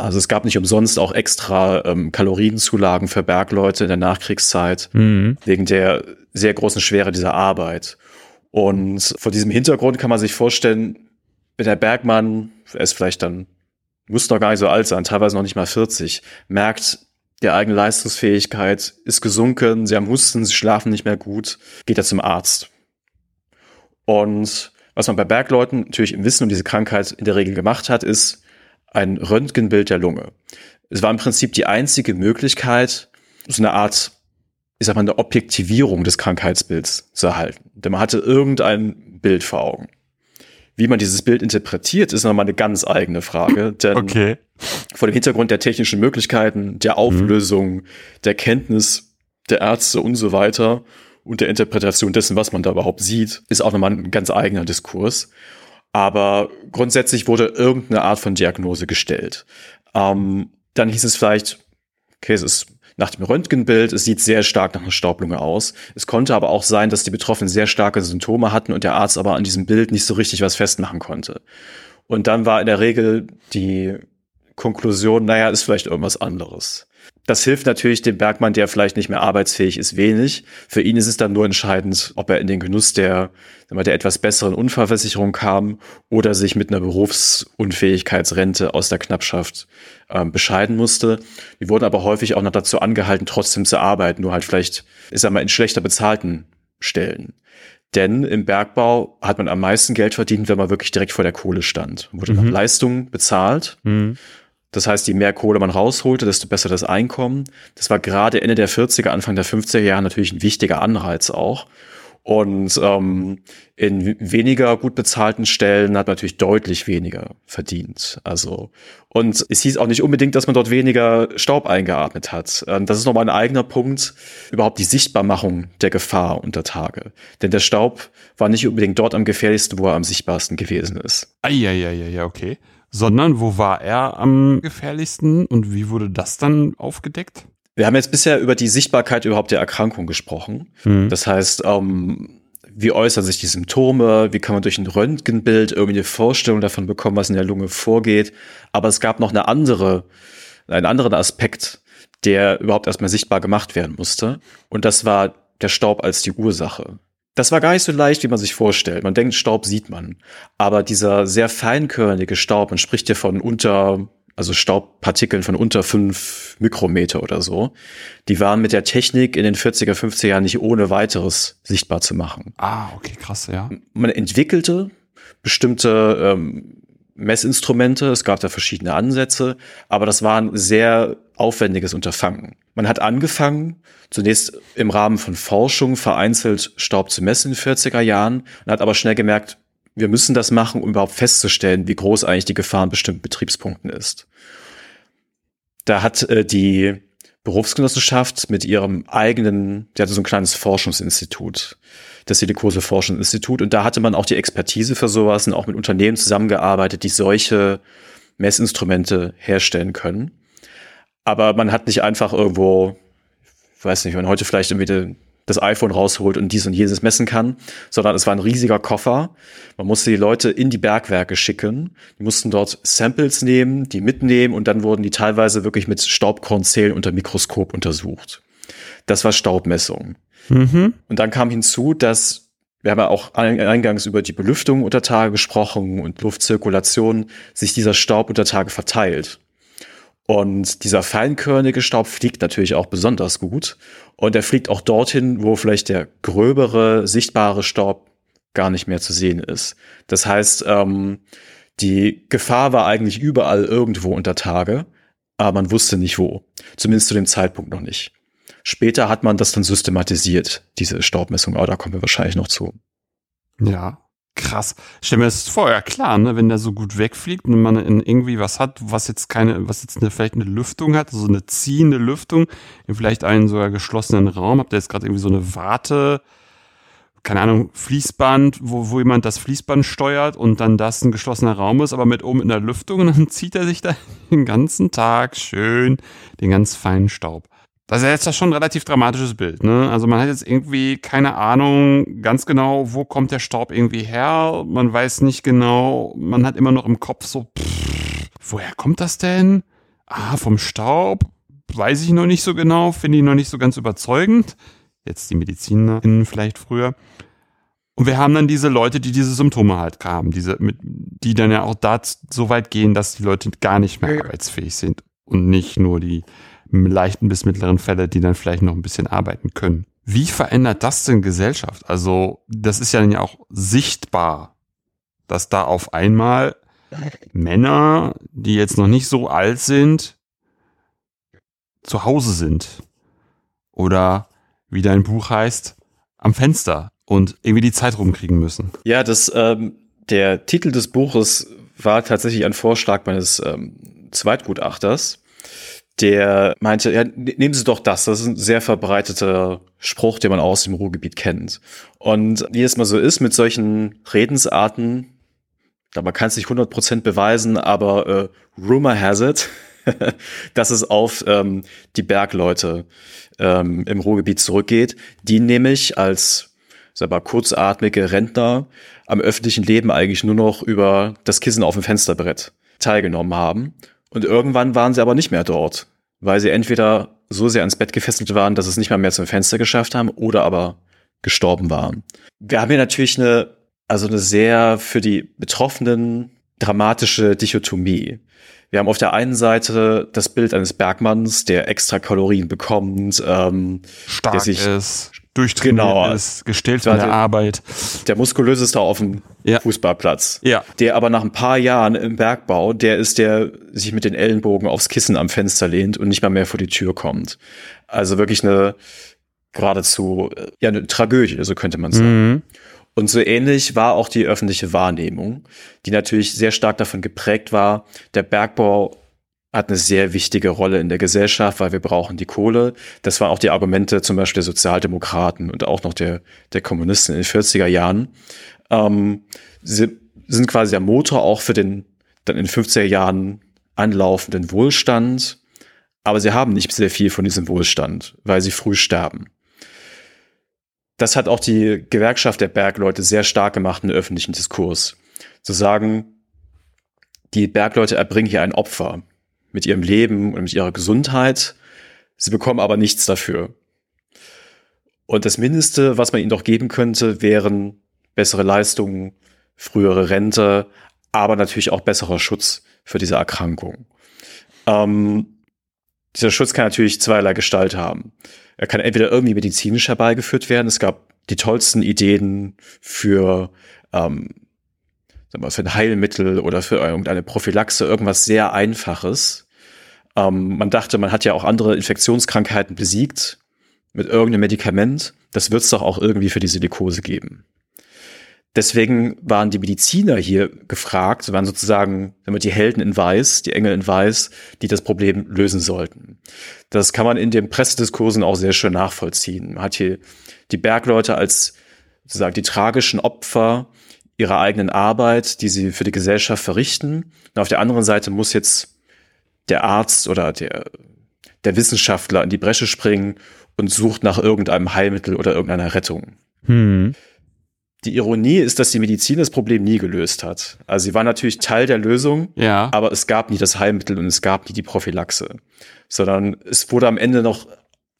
Also es gab nicht umsonst auch extra ähm, Kalorienzulagen für Bergleute in der Nachkriegszeit mhm. wegen der sehr großen Schwere dieser Arbeit. Und vor diesem Hintergrund kann man sich vorstellen, wenn der Bergmann, er ist vielleicht dann, muss noch gar nicht so alt sein, teilweise noch nicht mal 40, merkt, die eigene Leistungsfähigkeit ist gesunken, sie haben Husten, sie schlafen nicht mehr gut, geht er zum Arzt. Und was man bei Bergleuten natürlich im Wissen um diese Krankheit in der Regel gemacht hat, ist ein Röntgenbild der Lunge. Es war im Prinzip die einzige Möglichkeit, so eine Art ich sag mal, eine Objektivierung des Krankheitsbilds zu erhalten. Denn man hatte irgendein Bild vor Augen. Wie man dieses Bild interpretiert, ist nochmal eine ganz eigene Frage. Denn okay. vor dem Hintergrund der technischen Möglichkeiten, der Auflösung, mhm. der Kenntnis der Ärzte und so weiter und der Interpretation dessen, was man da überhaupt sieht, ist auch nochmal ein ganz eigener Diskurs. Aber grundsätzlich wurde irgendeine Art von Diagnose gestellt. Ähm, dann hieß es vielleicht, okay, es ist nach dem Röntgenbild, es sieht sehr stark nach einer Staublunge aus. Es konnte aber auch sein, dass die Betroffenen sehr starke Symptome hatten und der Arzt aber an diesem Bild nicht so richtig was festmachen konnte. Und dann war in der Regel die Konklusion, naja, ist vielleicht irgendwas anderes. Das hilft natürlich dem Bergmann, der vielleicht nicht mehr arbeitsfähig ist, wenig. Für ihn ist es dann nur entscheidend, ob er in den Genuss der, der etwas besseren Unfallversicherung kam oder sich mit einer Berufsunfähigkeitsrente aus der Knappschaft ähm, bescheiden musste. Die wurden aber häufig auch noch dazu angehalten, trotzdem zu arbeiten, nur halt vielleicht, ist er mal in schlechter bezahlten Stellen. Denn im Bergbau hat man am meisten Geld verdient, wenn man wirklich direkt vor der Kohle stand. Wurde mhm. nach Leistung bezahlt. Mhm. Das heißt, je mehr Kohle man rausholte, desto besser das Einkommen. Das war gerade Ende der 40er, Anfang der 50er Jahre natürlich ein wichtiger Anreiz auch. Und ähm, in weniger gut bezahlten Stellen hat man natürlich deutlich weniger verdient. Also und es hieß auch nicht unbedingt, dass man dort weniger Staub eingeatmet hat. Ähm, das ist nochmal ein eigener Punkt, überhaupt die Sichtbarmachung der Gefahr unter Tage. Denn der Staub war nicht unbedingt dort am gefährlichsten, wo er am sichtbarsten gewesen ist. Ah, ja, ja, ja, ja, okay sondern wo war er am gefährlichsten und wie wurde das dann aufgedeckt? Wir haben jetzt bisher über die Sichtbarkeit überhaupt der Erkrankung gesprochen. Mhm. Das heißt, ähm, wie äußern sich die Symptome? Wie kann man durch ein Röntgenbild irgendwie eine Vorstellung davon bekommen, was in der Lunge vorgeht? Aber es gab noch eine andere, einen anderen Aspekt, der überhaupt erstmal sichtbar gemacht werden musste. Und das war der Staub als die Ursache. Das war gar nicht so leicht, wie man sich vorstellt. Man denkt, Staub sieht man. Aber dieser sehr feinkörnige Staub, man spricht ja von unter, also Staubpartikeln von unter fünf Mikrometer oder so, die waren mit der Technik in den 40er, 50er Jahren nicht ohne weiteres sichtbar zu machen. Ah, okay, krass, ja. Man entwickelte bestimmte ähm, Messinstrumente, es gab da verschiedene Ansätze, aber das war ein sehr aufwendiges Unterfangen. Man hat angefangen, zunächst im Rahmen von Forschung vereinzelt Staub zu messen in den 40er Jahren und hat aber schnell gemerkt, wir müssen das machen, um überhaupt festzustellen, wie groß eigentlich die Gefahr in bestimmten Betriebspunkten ist. Da hat äh, die Berufsgenossenschaft mit ihrem eigenen, die hatte so ein kleines Forschungsinstitut, das Silikose Forschungsinstitut, und da hatte man auch die Expertise für sowas und auch mit Unternehmen zusammengearbeitet, die solche Messinstrumente herstellen können. Aber man hat nicht einfach irgendwo, ich weiß nicht, wenn heute vielleicht irgendwie das iPhone rausholt und dies und jenes messen kann, sondern es war ein riesiger Koffer. Man musste die Leute in die Bergwerke schicken. Die mussten dort Samples nehmen, die mitnehmen und dann wurden die teilweise wirklich mit Staubkornzählen unter Mikroskop untersucht. Das war Staubmessung. Mhm. Und dann kam hinzu, dass wir haben ja auch eingangs über die Belüftung unter Tage gesprochen und Luftzirkulation, sich dieser Staub unter Tage verteilt. Und dieser feinkörnige Staub fliegt natürlich auch besonders gut. Und er fliegt auch dorthin, wo vielleicht der gröbere, sichtbare Staub gar nicht mehr zu sehen ist. Das heißt, ähm, die Gefahr war eigentlich überall irgendwo unter Tage, aber man wusste nicht wo. Zumindest zu dem Zeitpunkt noch nicht. Später hat man das dann systematisiert, diese Staubmessung, aber da kommen wir wahrscheinlich noch zu. Ja, Krass. Stell mir das vor, ja klar, ne, wenn der so gut wegfliegt und man in irgendwie was hat, was jetzt keine, was jetzt eine, vielleicht eine Lüftung hat, so eine ziehende Lüftung, in vielleicht einen sogar geschlossenen Raum, habt ihr jetzt gerade irgendwie so eine Warte, keine Ahnung, Fließband, wo, wo jemand das Fließband steuert und dann das ein geschlossener Raum ist, aber mit oben in der Lüftung und dann zieht er sich da den ganzen Tag schön den ganz feinen Staub. Das ist jetzt das schon ein relativ dramatisches Bild. Ne? Also man hat jetzt irgendwie keine Ahnung ganz genau, wo kommt der Staub irgendwie her. Man weiß nicht genau. Man hat immer noch im Kopf so, pff, woher kommt das denn? Ah, vom Staub. Weiß ich noch nicht so genau. Finde ich noch nicht so ganz überzeugend. Jetzt die MedizinerInnen vielleicht früher. Und wir haben dann diese Leute, die diese Symptome halt haben, diese, mit, die dann ja auch da so weit gehen, dass die Leute gar nicht mehr arbeitsfähig sind und nicht nur die leichten bis mittleren Fälle, die dann vielleicht noch ein bisschen arbeiten können. Wie verändert das denn Gesellschaft? Also, das ist ja dann ja auch sichtbar, dass da auf einmal Männer, die jetzt noch nicht so alt sind, zu Hause sind. Oder wie dein Buch heißt, am Fenster und irgendwie die Zeit rumkriegen müssen. Ja, das, ähm, der Titel des Buches war tatsächlich ein Vorschlag meines ähm, Zweitgutachters, der meinte, ja, nehmen Sie doch das. Das ist ein sehr verbreiteter Spruch, den man aus dem Ruhrgebiet kennt. Und wie es mal so ist mit solchen Redensarten, man kann es nicht 100% beweisen, aber äh, Rumor has it, dass es auf ähm, die Bergleute ähm, im Ruhrgebiet zurückgeht, die nämlich als sag kurzatmige Rentner am öffentlichen Leben eigentlich nur noch über das Kissen auf dem Fensterbrett teilgenommen haben. Und irgendwann waren sie aber nicht mehr dort, weil sie entweder so sehr ans Bett gefesselt waren, dass es nicht mal mehr zum Fenster geschafft haben oder aber gestorben waren. Wir haben hier natürlich eine, also eine sehr für die Betroffenen dramatische Dichotomie. Wir haben auf der einen Seite das Bild eines Bergmanns, der extra Kalorien bekommt, ähm, stark der sich, ist, durchtrainiert genau, ist, gestellt von der Arbeit. Der muskulöseste auf dem Ja. Fußballplatz. Ja. Der aber nach ein paar Jahren im Bergbau, der ist, der sich mit den Ellenbogen aufs Kissen am Fenster lehnt und nicht mal mehr vor die Tür kommt. Also wirklich eine geradezu, äh, ja, eine Tragödie, so könnte man sagen. Mhm. Und so ähnlich war auch die öffentliche Wahrnehmung, die natürlich sehr stark davon geprägt war, der Bergbau hat eine sehr wichtige Rolle in der Gesellschaft, weil wir brauchen die Kohle. Das waren auch die Argumente zum Beispiel der Sozialdemokraten und auch noch der, der Kommunisten in den 40er Jahren. Ähm, sie sind quasi der Motor auch für den dann in den 50er Jahren anlaufenden Wohlstand. Aber sie haben nicht sehr viel von diesem Wohlstand, weil sie früh sterben. Das hat auch die Gewerkschaft der Bergleute sehr stark gemacht im öffentlichen Diskurs. Zu sagen, die Bergleute erbringen hier ein Opfer mit ihrem Leben und mit ihrer Gesundheit. Sie bekommen aber nichts dafür. Und das Mindeste, was man ihnen doch geben könnte, wären bessere Leistungen, frühere Rente, aber natürlich auch besserer Schutz für diese Erkrankung. Ähm, dieser Schutz kann natürlich zweierlei Gestalt haben. Er kann entweder irgendwie medizinisch herbeigeführt werden. Es gab die tollsten Ideen für, ähm, sagen wir, für ein Heilmittel oder für irgendeine Prophylaxe, irgendwas sehr Einfaches. Ähm, man dachte, man hat ja auch andere Infektionskrankheiten besiegt mit irgendeinem Medikament. Das wird es doch auch irgendwie für die Silikose geben. Deswegen waren die Mediziner hier gefragt, waren sozusagen damit die Helden in Weiß, die Engel in Weiß, die das Problem lösen sollten. Das kann man in den Pressediskursen auch sehr schön nachvollziehen. Man hat hier die Bergleute als sozusagen die tragischen Opfer ihrer eigenen Arbeit, die sie für die Gesellschaft verrichten. Und auf der anderen Seite muss jetzt der Arzt oder der, der Wissenschaftler in die Bresche springen und sucht nach irgendeinem Heilmittel oder irgendeiner Rettung. Hm. Die Ironie ist, dass die Medizin das Problem nie gelöst hat. Also sie war natürlich Teil der Lösung, Ja. aber es gab nie das Heilmittel und es gab nie die Prophylaxe, sondern es wurde am Ende noch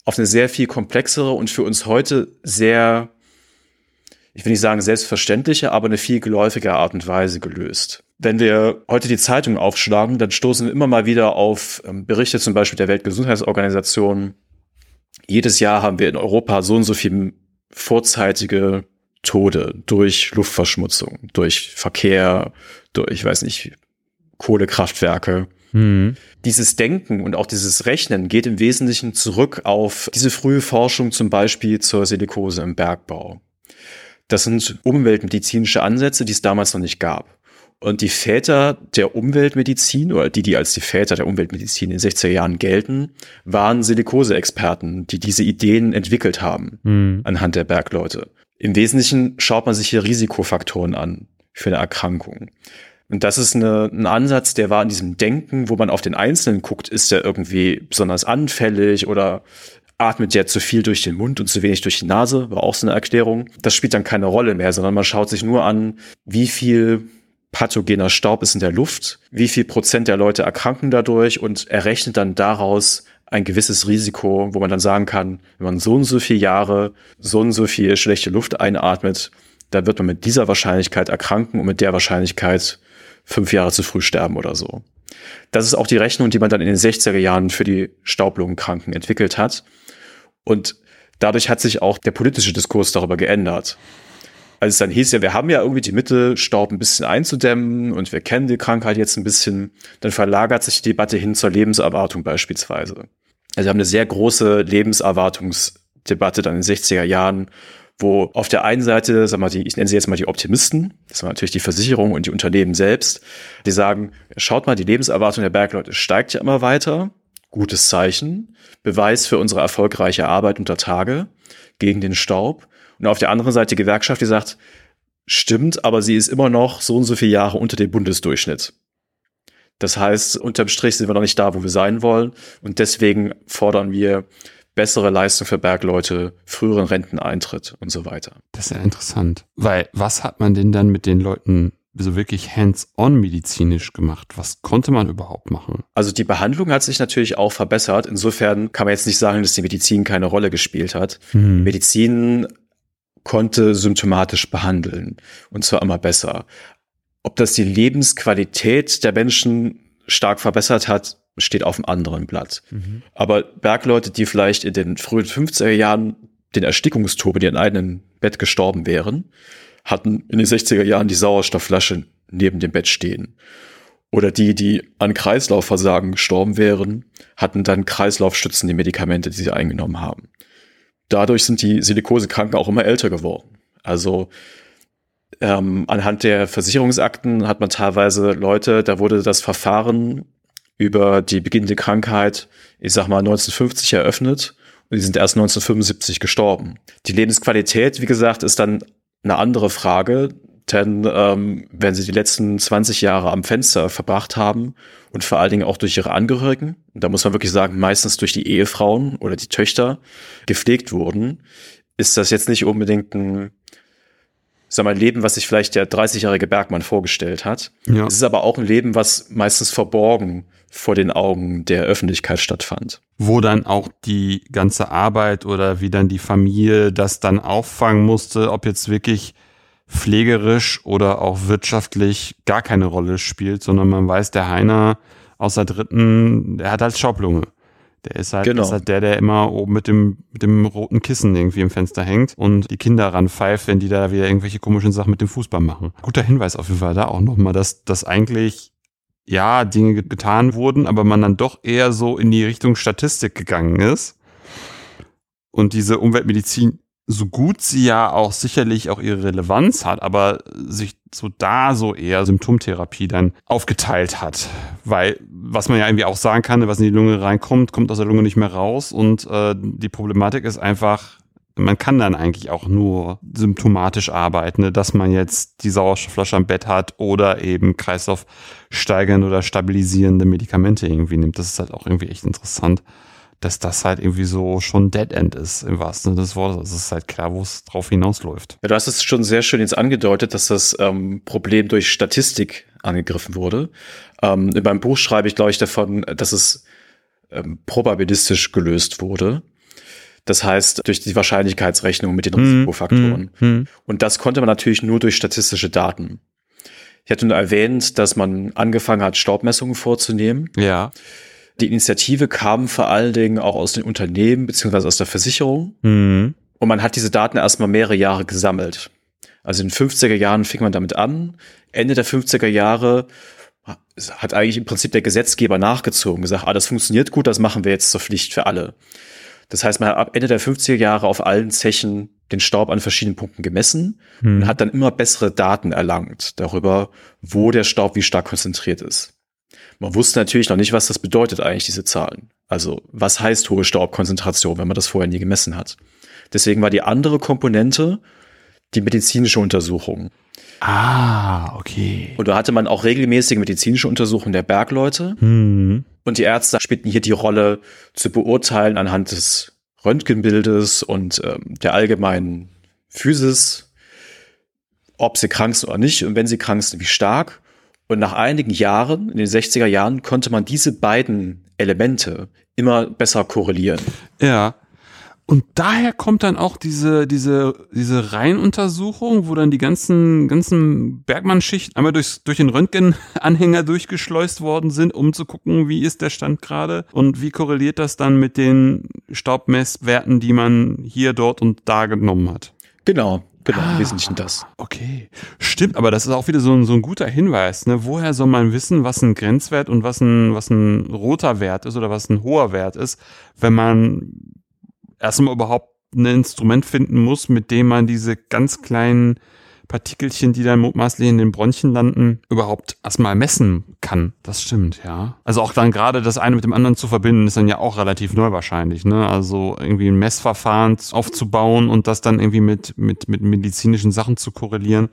auf eine sehr viel komplexere und für uns heute sehr, ich will nicht sagen selbstverständliche, aber eine viel geläufigere Art und Weise gelöst. Wenn wir heute die Zeitung aufschlagen, dann stoßen wir immer mal wieder auf ähm, Berichte zum Beispiel der Weltgesundheitsorganisation. Jedes Jahr haben wir in Europa so und so viel vorzeitige Tode durch Luftverschmutzung, durch Verkehr, durch, weiß nicht, Kohlekraftwerke. Hm. Dieses Denken und auch dieses Rechnen geht im Wesentlichen zurück auf diese frühe Forschung zum Beispiel zur Silikose im Bergbau. Das sind umweltmedizinische Ansätze, die es damals noch nicht gab. Und die Väter der Umweltmedizin oder die, die als die Väter der Umweltmedizin in den 60er Jahren gelten, waren Silikose-Experten, die diese Ideen entwickelt haben Hm. anhand der Bergleute. Im Wesentlichen schaut man sich hier Risikofaktoren an für eine Erkrankung. Und das ist eine, ein Ansatz, der war in diesem Denken, wo man auf den Einzelnen guckt, ist der irgendwie besonders anfällig oder atmet der zu viel durch den Mund und zu wenig durch die Nase, war auch so eine Erklärung. Das spielt dann keine Rolle mehr, sondern man schaut sich nur an, wie viel pathogener Staub ist in der Luft, wie viel Prozent der Leute erkranken dadurch und errechnet dann daraus ein gewisses Risiko, wo man dann sagen kann, wenn man so und so viele Jahre so und so viel schlechte Luft einatmet, dann wird man mit dieser Wahrscheinlichkeit erkranken und mit der Wahrscheinlichkeit fünf Jahre zu früh sterben oder so. Das ist auch die Rechnung, die man dann in den 60er Jahren für die Staublungenkranken entwickelt hat. Und dadurch hat sich auch der politische Diskurs darüber geändert. Als es dann hieß ja, wir haben ja irgendwie die Mittel, Staub ein bisschen einzudämmen und wir kennen die Krankheit jetzt ein bisschen, dann verlagert sich die Debatte hin zur Lebenserwartung beispielsweise. Also wir haben eine sehr große Lebenserwartungsdebatte dann in den 60er Jahren, wo auf der einen Seite, sag mal, die, ich nenne sie jetzt mal die Optimisten, das waren natürlich die Versicherung und die Unternehmen selbst, die sagen, schaut mal, die Lebenserwartung der Bergleute steigt ja immer weiter gutes Zeichen, Beweis für unsere erfolgreiche Arbeit unter Tage gegen den Staub. Und auf der anderen Seite die Gewerkschaft, die sagt, stimmt, aber sie ist immer noch so und so viele Jahre unter dem Bundesdurchschnitt. Das heißt, unterm Strich sind wir noch nicht da, wo wir sein wollen. Und deswegen fordern wir bessere Leistung für Bergleute, früheren Renteneintritt und so weiter. Das ist ja interessant. Weil was hat man denn dann mit den Leuten so wirklich hands-on medizinisch gemacht? Was konnte man überhaupt machen? Also die Behandlung hat sich natürlich auch verbessert. Insofern kann man jetzt nicht sagen, dass die Medizin keine Rolle gespielt hat. Hm. Medizin konnte symptomatisch behandeln und zwar immer besser. Ob das die Lebensqualität der Menschen stark verbessert hat, steht auf einem anderen Blatt. Mhm. Aber Bergleute, die vielleicht in den frühen 50er Jahren den Erstickungstod in ihrem eigenen Bett gestorben wären, hatten in den 60er Jahren die Sauerstoffflasche neben dem Bett stehen. Oder die, die an Kreislaufversagen gestorben wären, hatten dann kreislaufstützende Medikamente, die sie eingenommen haben. Dadurch sind die Silikosekranken auch immer älter geworden. Also ähm, anhand der Versicherungsakten hat man teilweise Leute, da wurde das Verfahren über die beginnende Krankheit, ich sag mal 1950 eröffnet und die sind erst 1975 gestorben. Die Lebensqualität, wie gesagt, ist dann eine andere Frage, denn ähm, wenn sie die letzten 20 Jahre am Fenster verbracht haben und vor allen Dingen auch durch ihre Angehörigen, da muss man wirklich sagen, meistens durch die Ehefrauen oder die Töchter gepflegt wurden, ist das jetzt nicht unbedingt ein sag mal, Leben, was sich vielleicht der 30-jährige Bergmann vorgestellt hat. Ja. Es ist aber auch ein Leben, was meistens verborgen vor den Augen der Öffentlichkeit stattfand. Wo dann auch die ganze Arbeit oder wie dann die Familie das dann auffangen musste, ob jetzt wirklich pflegerisch oder auch wirtschaftlich gar keine Rolle spielt, sondern man weiß, der Heiner aus der dritten, der hat halt Schaublunge. Der ist halt, genau. ist halt der, der immer oben mit dem, mit dem roten Kissen irgendwie im Fenster hängt und die Kinder ranpfeift, wenn die da wieder irgendwelche komischen Sachen mit dem Fußball machen. Guter Hinweis auf jeden Fall da auch nochmal, dass, dass eigentlich ja, Dinge getan wurden, aber man dann doch eher so in die Richtung Statistik gegangen ist. Und diese Umweltmedizin, so gut sie ja auch sicherlich auch ihre Relevanz hat, aber sich so da so eher Symptomtherapie dann aufgeteilt hat. Weil, was man ja irgendwie auch sagen kann, was in die Lunge reinkommt, kommt aus der Lunge nicht mehr raus. Und äh, die Problematik ist einfach, man kann dann eigentlich auch nur symptomatisch arbeiten, ne? dass man jetzt die Sauerstoffflasche am Bett hat oder eben Kreislaufsteigernde oder stabilisierende Medikamente irgendwie nimmt. Das ist halt auch irgendwie echt interessant, dass das halt irgendwie so schon Dead End ist, im wahrsten Sinne des Wortes. Es ist halt klar, wo es drauf hinausläuft. Ja, du hast es schon sehr schön jetzt angedeutet, dass das ähm, Problem durch Statistik angegriffen wurde. Ähm, in meinem Buch schreibe ich, glaube ich, davon, dass es ähm, probabilistisch gelöst wurde. Das heißt, durch die Wahrscheinlichkeitsrechnung mit den hm, Risikofaktoren. Hm, hm. Und das konnte man natürlich nur durch statistische Daten. Ich hatte nur erwähnt, dass man angefangen hat, Staubmessungen vorzunehmen. Ja. Die Initiative kam vor allen Dingen auch aus den Unternehmen beziehungsweise aus der Versicherung. Mhm. Und man hat diese Daten erstmal mehrere Jahre gesammelt. Also in den 50er Jahren fing man damit an. Ende der 50er Jahre hat eigentlich im Prinzip der Gesetzgeber nachgezogen, gesagt, ah, das funktioniert gut, das machen wir jetzt zur Pflicht für alle. Das heißt, man hat ab Ende der 50er Jahre auf allen Zechen den Staub an verschiedenen Punkten gemessen hm. und hat dann immer bessere Daten erlangt darüber, wo der Staub wie stark konzentriert ist. Man wusste natürlich noch nicht, was das bedeutet eigentlich, diese Zahlen. Also, was heißt hohe Staubkonzentration, wenn man das vorher nie gemessen hat? Deswegen war die andere Komponente die medizinische Untersuchung. Ah, okay. Und da hatte man auch regelmäßige medizinische Untersuchungen der Bergleute. Hm. Und die Ärzte spielten hier die Rolle zu beurteilen anhand des Röntgenbildes und ähm, der allgemeinen Physis, ob sie krank sind oder nicht und wenn sie krank sind, wie stark. Und nach einigen Jahren, in den 60er Jahren, konnte man diese beiden Elemente immer besser korrelieren. Ja. Und daher kommt dann auch diese, diese, diese Reihenuntersuchung, wo dann die ganzen, ganzen Bergmannschichten einmal durch, durch den Röntgenanhänger durchgeschleust worden sind, um zu gucken, wie ist der Stand gerade und wie korreliert das dann mit den Staubmesswerten, die man hier, dort und da genommen hat. Genau. Genau, ah, im Wesentlichen das. Okay. Stimmt, aber das ist auch wieder so ein, so ein guter Hinweis. Ne? Woher soll man wissen, was ein Grenzwert und was ein, was ein roter Wert ist oder was ein hoher Wert ist, wenn man erstmal überhaupt ein Instrument finden muss, mit dem man diese ganz kleinen Partikelchen, die dann mutmaßlich in den Bronchien landen, überhaupt erstmal messen kann. Das stimmt, ja. Also auch dann gerade das eine mit dem anderen zu verbinden, ist dann ja auch relativ neu wahrscheinlich, ne? Also irgendwie ein Messverfahren aufzubauen und das dann irgendwie mit, mit, mit medizinischen Sachen zu korrelieren.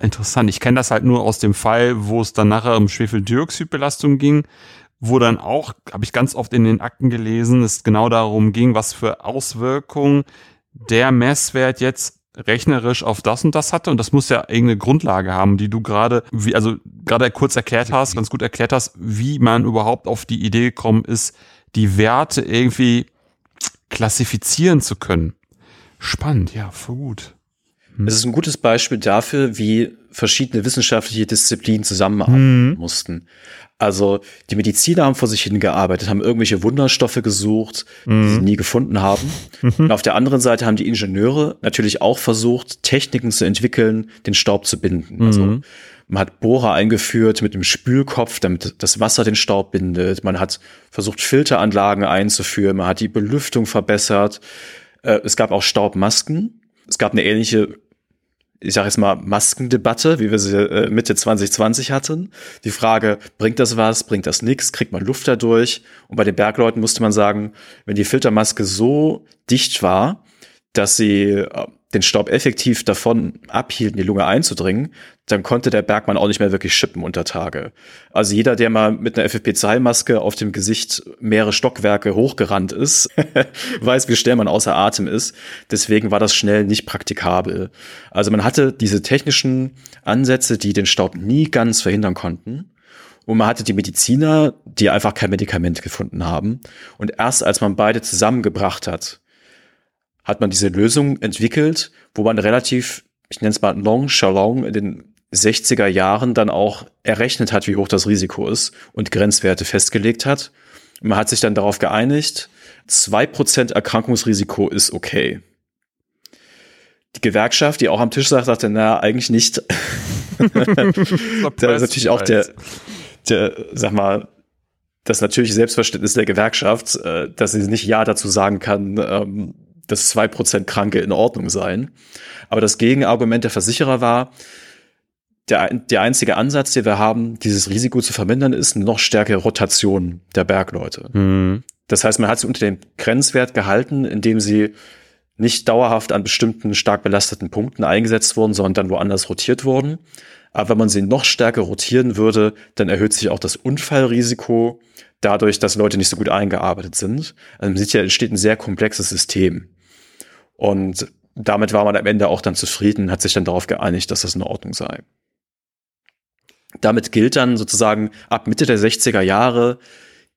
Interessant. Ich kenne das halt nur aus dem Fall, wo es dann nachher um Schwefeldioxidbelastung ging, wo dann auch, habe ich ganz oft in den Akten gelesen, es genau darum ging, was für Auswirkungen der Messwert jetzt rechnerisch auf das und das hatte und das muss ja irgendeine Grundlage haben, die du gerade, wie also gerade kurz erklärt hast, ganz gut erklärt hast, wie man überhaupt auf die Idee gekommen ist, die Werte irgendwie klassifizieren zu können. Spannend, ja, voll gut. Hm. Es ist ein gutes Beispiel dafür, wie verschiedene wissenschaftliche Disziplinen zusammenarbeiten hm. mussten. Also die Mediziner haben vor sich hingearbeitet, haben irgendwelche Wunderstoffe gesucht, mhm. die sie mhm. nie gefunden haben. Mhm. Und auf der anderen Seite haben die Ingenieure natürlich auch versucht, Techniken zu entwickeln, den Staub zu binden. Mhm. Also man hat Bohrer eingeführt mit dem Spülkopf, damit das Wasser den Staub bindet. Man hat versucht, Filteranlagen einzuführen. Man hat die Belüftung verbessert. Äh, es gab auch Staubmasken. Es gab eine ähnliche ich sage jetzt mal, Maskendebatte, wie wir sie äh, Mitte 2020 hatten. Die Frage, bringt das was, bringt das nichts, kriegt man Luft dadurch? Und bei den Bergleuten musste man sagen, wenn die Filtermaske so dicht war, dass sie äh, den Staub effektiv davon abhielten, die Lunge einzudringen, dann konnte der Bergmann auch nicht mehr wirklich schippen unter Tage. Also jeder, der mal mit einer FFP2-Maske auf dem Gesicht mehrere Stockwerke hochgerannt ist, weiß, wie schnell man außer Atem ist. Deswegen war das schnell nicht praktikabel. Also man hatte diese technischen Ansätze, die den Staub nie ganz verhindern konnten. Und man hatte die Mediziner, die einfach kein Medikament gefunden haben. Und erst als man beide zusammengebracht hat, hat man diese Lösung entwickelt, wo man relativ, ich nenne es mal nonchalant in den 60er Jahren dann auch errechnet hat, wie hoch das Risiko ist und Grenzwerte festgelegt hat. Man hat sich dann darauf geeinigt, zwei Prozent Erkrankungsrisiko ist okay. Die Gewerkschaft, die auch am Tisch sagt, sagte, na, eigentlich nicht. da ist natürlich auch der, der, sag mal, das natürliche Selbstverständnis der Gewerkschaft, äh, dass sie nicht Ja dazu sagen kann, ähm, dass zwei Prozent Kranke in Ordnung seien. Aber das Gegenargument der Versicherer war, der, der einzige Ansatz, den wir haben, dieses Risiko zu vermindern, ist eine noch stärkere Rotation der Bergleute. Mhm. Das heißt, man hat sie unter dem Grenzwert gehalten, indem sie nicht dauerhaft an bestimmten stark belasteten Punkten eingesetzt wurden, sondern dann woanders rotiert wurden. Aber wenn man sie noch stärker rotieren würde, dann erhöht sich auch das Unfallrisiko dadurch, dass Leute nicht so gut eingearbeitet sind. Also man sieht ja, entsteht ein sehr komplexes System. Und damit war man am Ende auch dann zufrieden, hat sich dann darauf geeinigt, dass das in Ordnung sei. Damit gilt dann sozusagen ab Mitte der 60er Jahre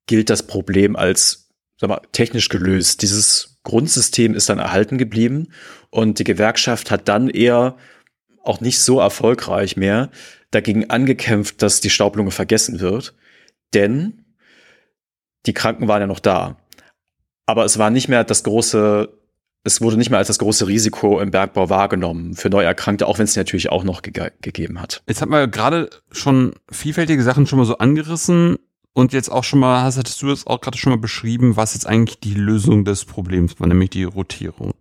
gilt das Problem als sag mal, technisch gelöst. Dieses Grundsystem ist dann erhalten geblieben und die Gewerkschaft hat dann eher auch nicht so erfolgreich mehr dagegen angekämpft, dass die Staublunge vergessen wird. Denn die Kranken waren ja noch da. Aber es war nicht mehr das große es wurde nicht mehr als das große Risiko im Bergbau wahrgenommen für Neuerkrankte, auch wenn es natürlich auch noch ge gegeben hat. Jetzt hat man gerade schon vielfältige Sachen schon mal so angerissen und jetzt auch schon mal, hast, du das auch gerade schon mal beschrieben, was jetzt eigentlich die Lösung des Problems war, nämlich die Rotierung.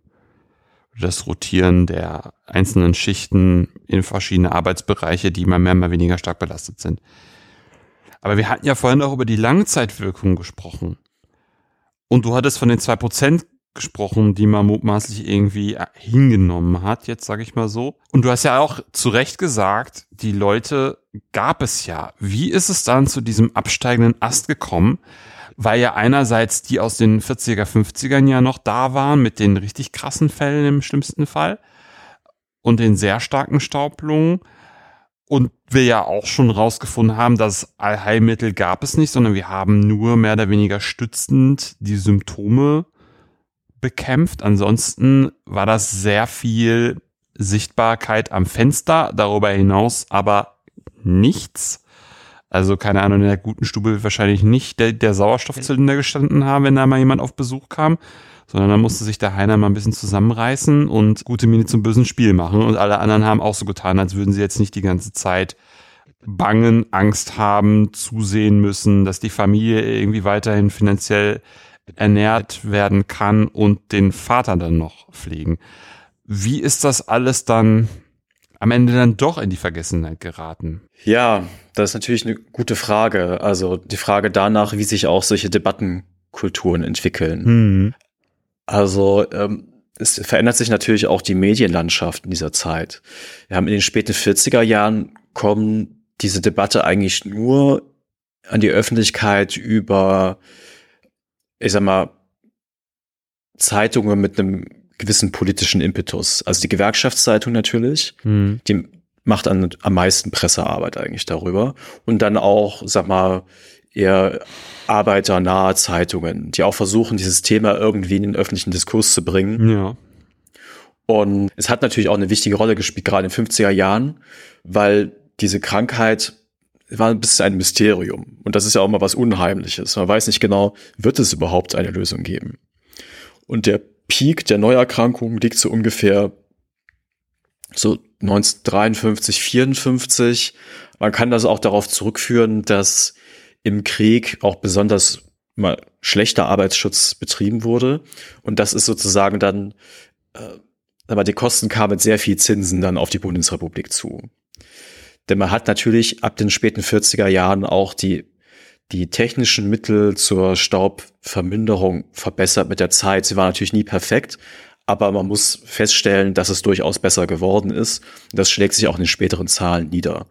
Das Rotieren der einzelnen Schichten in verschiedene Arbeitsbereiche, die mal mehr, mal weniger stark belastet sind. Aber wir hatten ja vorhin auch über die Langzeitwirkung gesprochen. Und du hattest von den zwei Prozent gesprochen, die man mutmaßlich irgendwie hingenommen hat, jetzt sage ich mal so. Und du hast ja auch zu Recht gesagt, die Leute gab es ja. Wie ist es dann zu diesem absteigenden Ast gekommen? Weil ja einerseits die aus den 40er, 50ern ja noch da waren mit den richtig krassen Fällen im schlimmsten Fall und den sehr starken Staublungen. Und wir ja auch schon rausgefunden haben, dass Allheilmittel gab es nicht, sondern wir haben nur mehr oder weniger stützend die Symptome bekämpft. Ansonsten war das sehr viel Sichtbarkeit am Fenster, darüber hinaus aber nichts. Also keine Ahnung, in der guten Stube wird wahrscheinlich nicht der, der Sauerstoffzylinder gestanden haben, wenn da mal jemand auf Besuch kam, sondern da musste sich der Heiner mal ein bisschen zusammenreißen und gute Miene zum bösen Spiel machen. Und alle anderen haben auch so getan, als würden sie jetzt nicht die ganze Zeit bangen, Angst haben, zusehen müssen, dass die Familie irgendwie weiterhin finanziell ernährt werden kann und den Vater dann noch pflegen. Wie ist das alles dann am Ende dann doch in die Vergessenheit geraten? Ja, das ist natürlich eine gute Frage. Also die Frage danach, wie sich auch solche Debattenkulturen entwickeln. Mhm. Also ähm, es verändert sich natürlich auch die Medienlandschaft in dieser Zeit. Wir haben in den späten 40er Jahren kommen diese Debatte eigentlich nur an die Öffentlichkeit über, ich sag mal, Zeitungen mit einem gewissen politischen Impetus. Also die Gewerkschaftszeitung natürlich, mhm. die macht an, am meisten Pressearbeit eigentlich darüber. Und dann auch, sag mal, eher arbeiternahe Zeitungen, die auch versuchen, dieses Thema irgendwie in den öffentlichen Diskurs zu bringen. Ja. Und es hat natürlich auch eine wichtige Rolle gespielt, gerade in den 50er Jahren, weil diese Krankheit war ein bisschen ein Mysterium. Und das ist ja auch mal was Unheimliches. Man weiß nicht genau, wird es überhaupt eine Lösung geben? Und der Peak der Neuerkrankungen liegt so ungefähr so 1953, 54. Man kann das auch darauf zurückführen, dass im Krieg auch besonders mal schlechter Arbeitsschutz betrieben wurde. Und das ist sozusagen dann, äh, aber die Kosten kamen mit sehr viel Zinsen dann auf die Bundesrepublik zu. Denn man hat natürlich ab den späten 40er Jahren auch die, die technischen Mittel zur Staubverminderung verbessert mit der Zeit. Sie war natürlich nie perfekt, aber man muss feststellen, dass es durchaus besser geworden ist. Das schlägt sich auch in den späteren Zahlen nieder.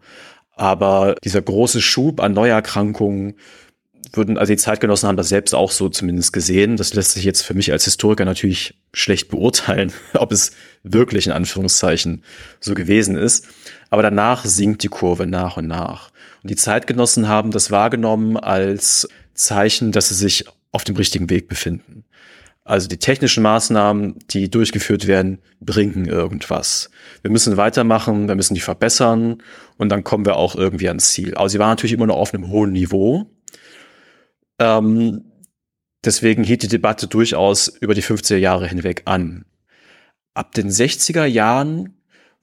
Aber dieser große Schub an Neuerkrankungen würden, also die Zeitgenossen haben das selbst auch so zumindest gesehen. Das lässt sich jetzt für mich als Historiker natürlich schlecht beurteilen, ob es wirklich in Anführungszeichen so gewesen ist. Aber danach sinkt die Kurve nach und nach. Und die Zeitgenossen haben das wahrgenommen als Zeichen, dass sie sich auf dem richtigen Weg befinden. Also die technischen Maßnahmen, die durchgeführt werden, bringen irgendwas. Wir müssen weitermachen, wir müssen die verbessern und dann kommen wir auch irgendwie ans Ziel. Aber sie waren natürlich immer noch auf einem hohen Niveau. Ähm, deswegen hielt die Debatte durchaus über die 50er Jahre hinweg an. Ab den 60er Jahren,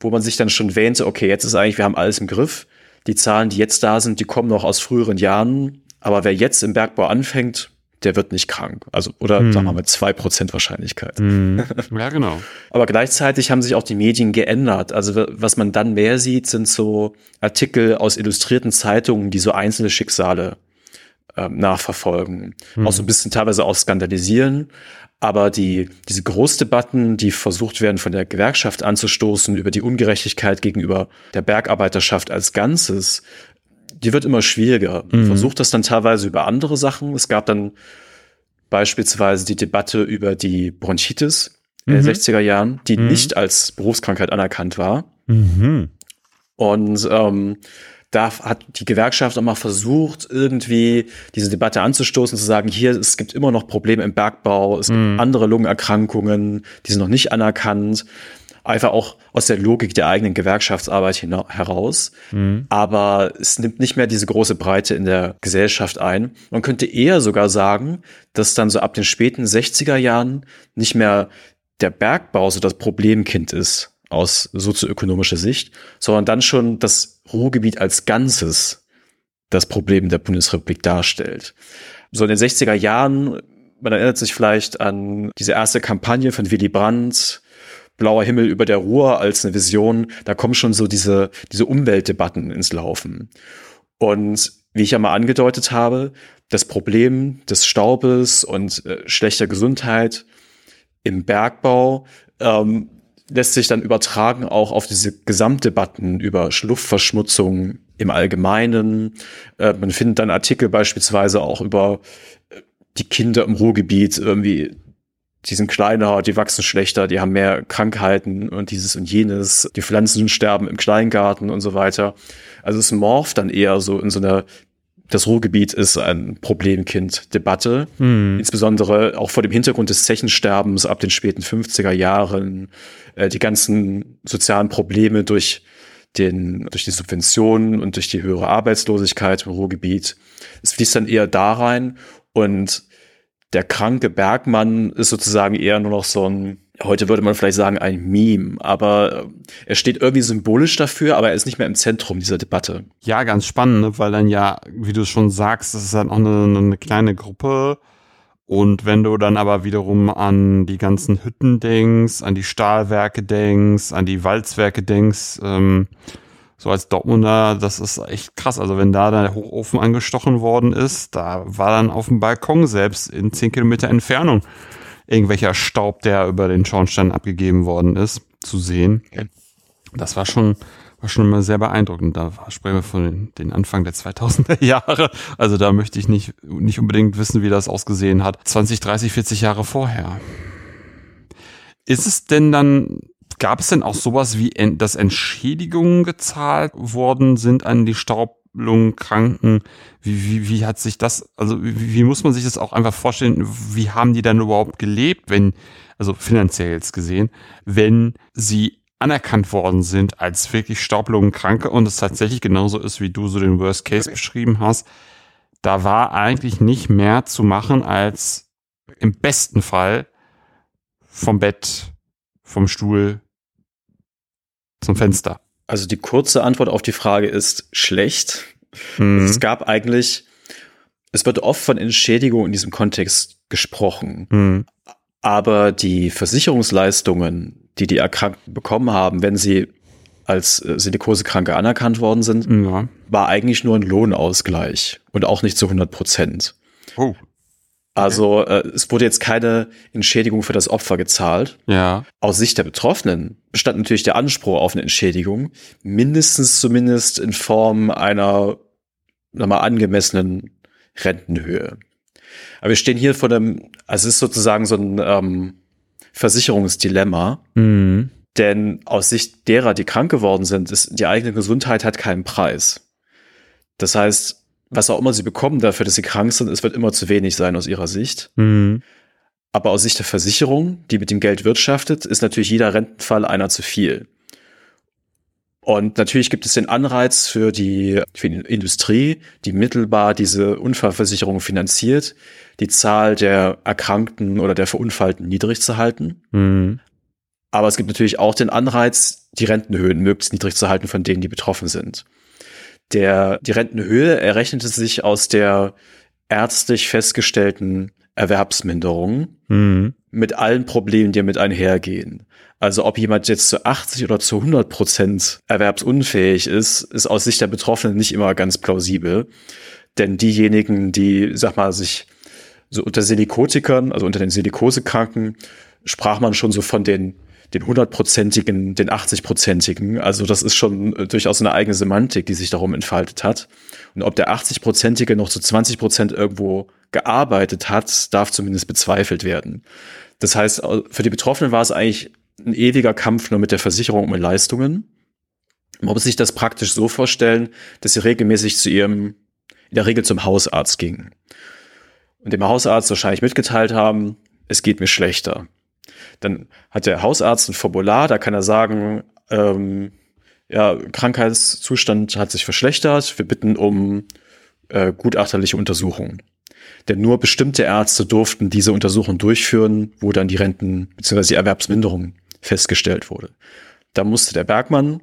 wo man sich dann schon wähnte, okay, jetzt ist eigentlich, wir haben alles im Griff. Die Zahlen, die jetzt da sind, die kommen noch aus früheren Jahren. Aber wer jetzt im Bergbau anfängt, der wird nicht krank. Also, oder hm. sagen wir mal mit zwei Prozent Wahrscheinlichkeit. Hm. Ja, genau. Aber gleichzeitig haben sich auch die Medien geändert. Also, was man dann mehr sieht, sind so Artikel aus illustrierten Zeitungen, die so einzelne Schicksale ähm, nachverfolgen. Hm. Auch so ein bisschen teilweise auch skandalisieren. Aber die, diese Großdebatten, die versucht werden, von der Gewerkschaft anzustoßen über die Ungerechtigkeit gegenüber der Bergarbeiterschaft als Ganzes, die wird immer schwieriger. Mhm. Versucht das dann teilweise über andere Sachen. Es gab dann beispielsweise die Debatte über die Bronchitis in den 60er mhm. Jahren, die mhm. nicht als Berufskrankheit anerkannt war. Mhm. Und ähm, da hat die Gewerkschaft auch mal versucht, irgendwie diese Debatte anzustoßen, zu sagen, hier, es gibt immer noch Probleme im Bergbau, es gibt mhm. andere Lungenerkrankungen, die sind noch nicht anerkannt einfach auch aus der Logik der eigenen Gewerkschaftsarbeit heraus. Mhm. Aber es nimmt nicht mehr diese große Breite in der Gesellschaft ein. Man könnte eher sogar sagen, dass dann so ab den späten 60er Jahren nicht mehr der Bergbau so das Problemkind ist aus sozioökonomischer Sicht, sondern dann schon das Ruhrgebiet als Ganzes das Problem der Bundesrepublik darstellt. So in den 60er Jahren, man erinnert sich vielleicht an diese erste Kampagne von Willy Brandt, blauer Himmel über der Ruhr als eine Vision, da kommen schon so diese, diese Umweltdebatten ins Laufen. Und wie ich ja mal angedeutet habe, das Problem des Staubes und äh, schlechter Gesundheit im Bergbau ähm, lässt sich dann übertragen auch auf diese Gesamtdebatten über Luftverschmutzung im Allgemeinen. Äh, man findet dann Artikel beispielsweise auch über äh, die Kinder im Ruhrgebiet irgendwie die sind kleiner, die wachsen schlechter, die haben mehr Krankheiten und dieses und jenes, die Pflanzen sterben im Kleingarten und so weiter. Also es morpht dann eher so in so einer das Ruhrgebiet ist ein Problemkind-Debatte, hm. insbesondere auch vor dem Hintergrund des Zechensterbens ab den späten 50er Jahren, äh, die ganzen sozialen Probleme durch den, durch die Subventionen und durch die höhere Arbeitslosigkeit im Ruhrgebiet. Es fließt dann eher da rein und der kranke Bergmann ist sozusagen eher nur noch so ein, heute würde man vielleicht sagen, ein Meme, aber äh, er steht irgendwie symbolisch dafür, aber er ist nicht mehr im Zentrum dieser Debatte. Ja, ganz spannend, ne? weil dann ja, wie du schon sagst, das ist dann auch eine, eine kleine Gruppe Und wenn du dann aber wiederum an die ganzen Hütten denkst, an die Stahlwerke denkst, an die Walzwerke denkst, ähm, so als Dortmunder, das ist echt krass. Also wenn da der Hochofen angestochen worden ist, da war dann auf dem Balkon selbst in 10 Kilometer Entfernung irgendwelcher Staub, der über den Schornstein abgegeben worden ist, zu sehen. Das war schon, war schon immer sehr beeindruckend. Da sprechen wir von den Anfang der 2000er Jahre. Also da möchte ich nicht, nicht unbedingt wissen, wie das ausgesehen hat. 20, 30, 40 Jahre vorher. Ist es denn dann Gab es denn auch sowas wie, dass Entschädigungen gezahlt worden sind an die Staublungenkranken? Wie, wie, wie hat sich das, also wie, wie muss man sich das auch einfach vorstellen? Wie haben die dann überhaupt gelebt, wenn, also finanziell jetzt gesehen, wenn sie anerkannt worden sind als wirklich Staublungenkranke und es tatsächlich genauso ist, wie du so den Worst Case beschrieben hast, da war eigentlich nicht mehr zu machen als im besten Fall vom Bett, vom Stuhl zum Fenster? Also die kurze Antwort auf die Frage ist schlecht. Mhm. Es gab eigentlich, es wird oft von Entschädigung in diesem Kontext gesprochen. Mhm. Aber die Versicherungsleistungen, die die Erkrankten bekommen haben, wenn sie als äh, Silikosekranke anerkannt worden sind, ja. war eigentlich nur ein Lohnausgleich und auch nicht zu 100 Prozent. Oh. Also äh, es wurde jetzt keine Entschädigung für das Opfer gezahlt. Ja. Aus Sicht der Betroffenen bestand natürlich der Anspruch auf eine Entschädigung, mindestens zumindest in Form einer nochmal angemessenen Rentenhöhe. Aber wir stehen hier vor dem, also es ist sozusagen so ein ähm, Versicherungsdilemma. Mhm. Denn aus Sicht derer, die krank geworden sind, ist die eigene Gesundheit hat keinen Preis. Das heißt, was auch immer sie bekommen dafür, dass sie krank sind, es wird immer zu wenig sein aus ihrer Sicht. Mhm. Aber aus Sicht der Versicherung, die mit dem Geld wirtschaftet, ist natürlich jeder Rentenfall einer zu viel. Und natürlich gibt es den Anreiz für die, für die Industrie, die mittelbar diese Unfallversicherung finanziert, die Zahl der Erkrankten oder der Verunfallten niedrig zu halten. Mhm. Aber es gibt natürlich auch den Anreiz, die Rentenhöhen möglichst niedrig zu halten von denen, die betroffen sind. Der, die Rentenhöhe errechnete sich aus der ärztlich festgestellten Erwerbsminderung mhm. mit allen Problemen, die damit einhergehen. Also ob jemand jetzt zu 80 oder zu 100 Prozent erwerbsunfähig ist, ist aus Sicht der Betroffenen nicht immer ganz plausibel. Denn diejenigen, die, sag mal, sich so unter Silikotikern, also unter den Silikosekranken, sprach man schon so von den den hundertprozentigen, den 80-prozentigen. Also das ist schon äh, durchaus eine eigene Semantik, die sich darum entfaltet hat. Und ob der 80-prozentige noch zu 20 Prozent irgendwo gearbeitet hat, darf zumindest bezweifelt werden. Das heißt, für die Betroffenen war es eigentlich ein ewiger Kampf nur mit der Versicherung um Leistungen. Man muss sich das praktisch so vorstellen, dass sie regelmäßig zu ihrem, in der Regel zum Hausarzt gingen. Und dem Hausarzt wahrscheinlich mitgeteilt haben, es geht mir schlechter. Dann hat der Hausarzt ein Formular, da kann er sagen, ähm, ja, Krankheitszustand hat sich verschlechtert, wir bitten um äh, gutachterliche Untersuchungen. Denn nur bestimmte Ärzte durften diese Untersuchung durchführen, wo dann die Renten bzw. die Erwerbsminderung festgestellt wurde. Da musste der Bergmann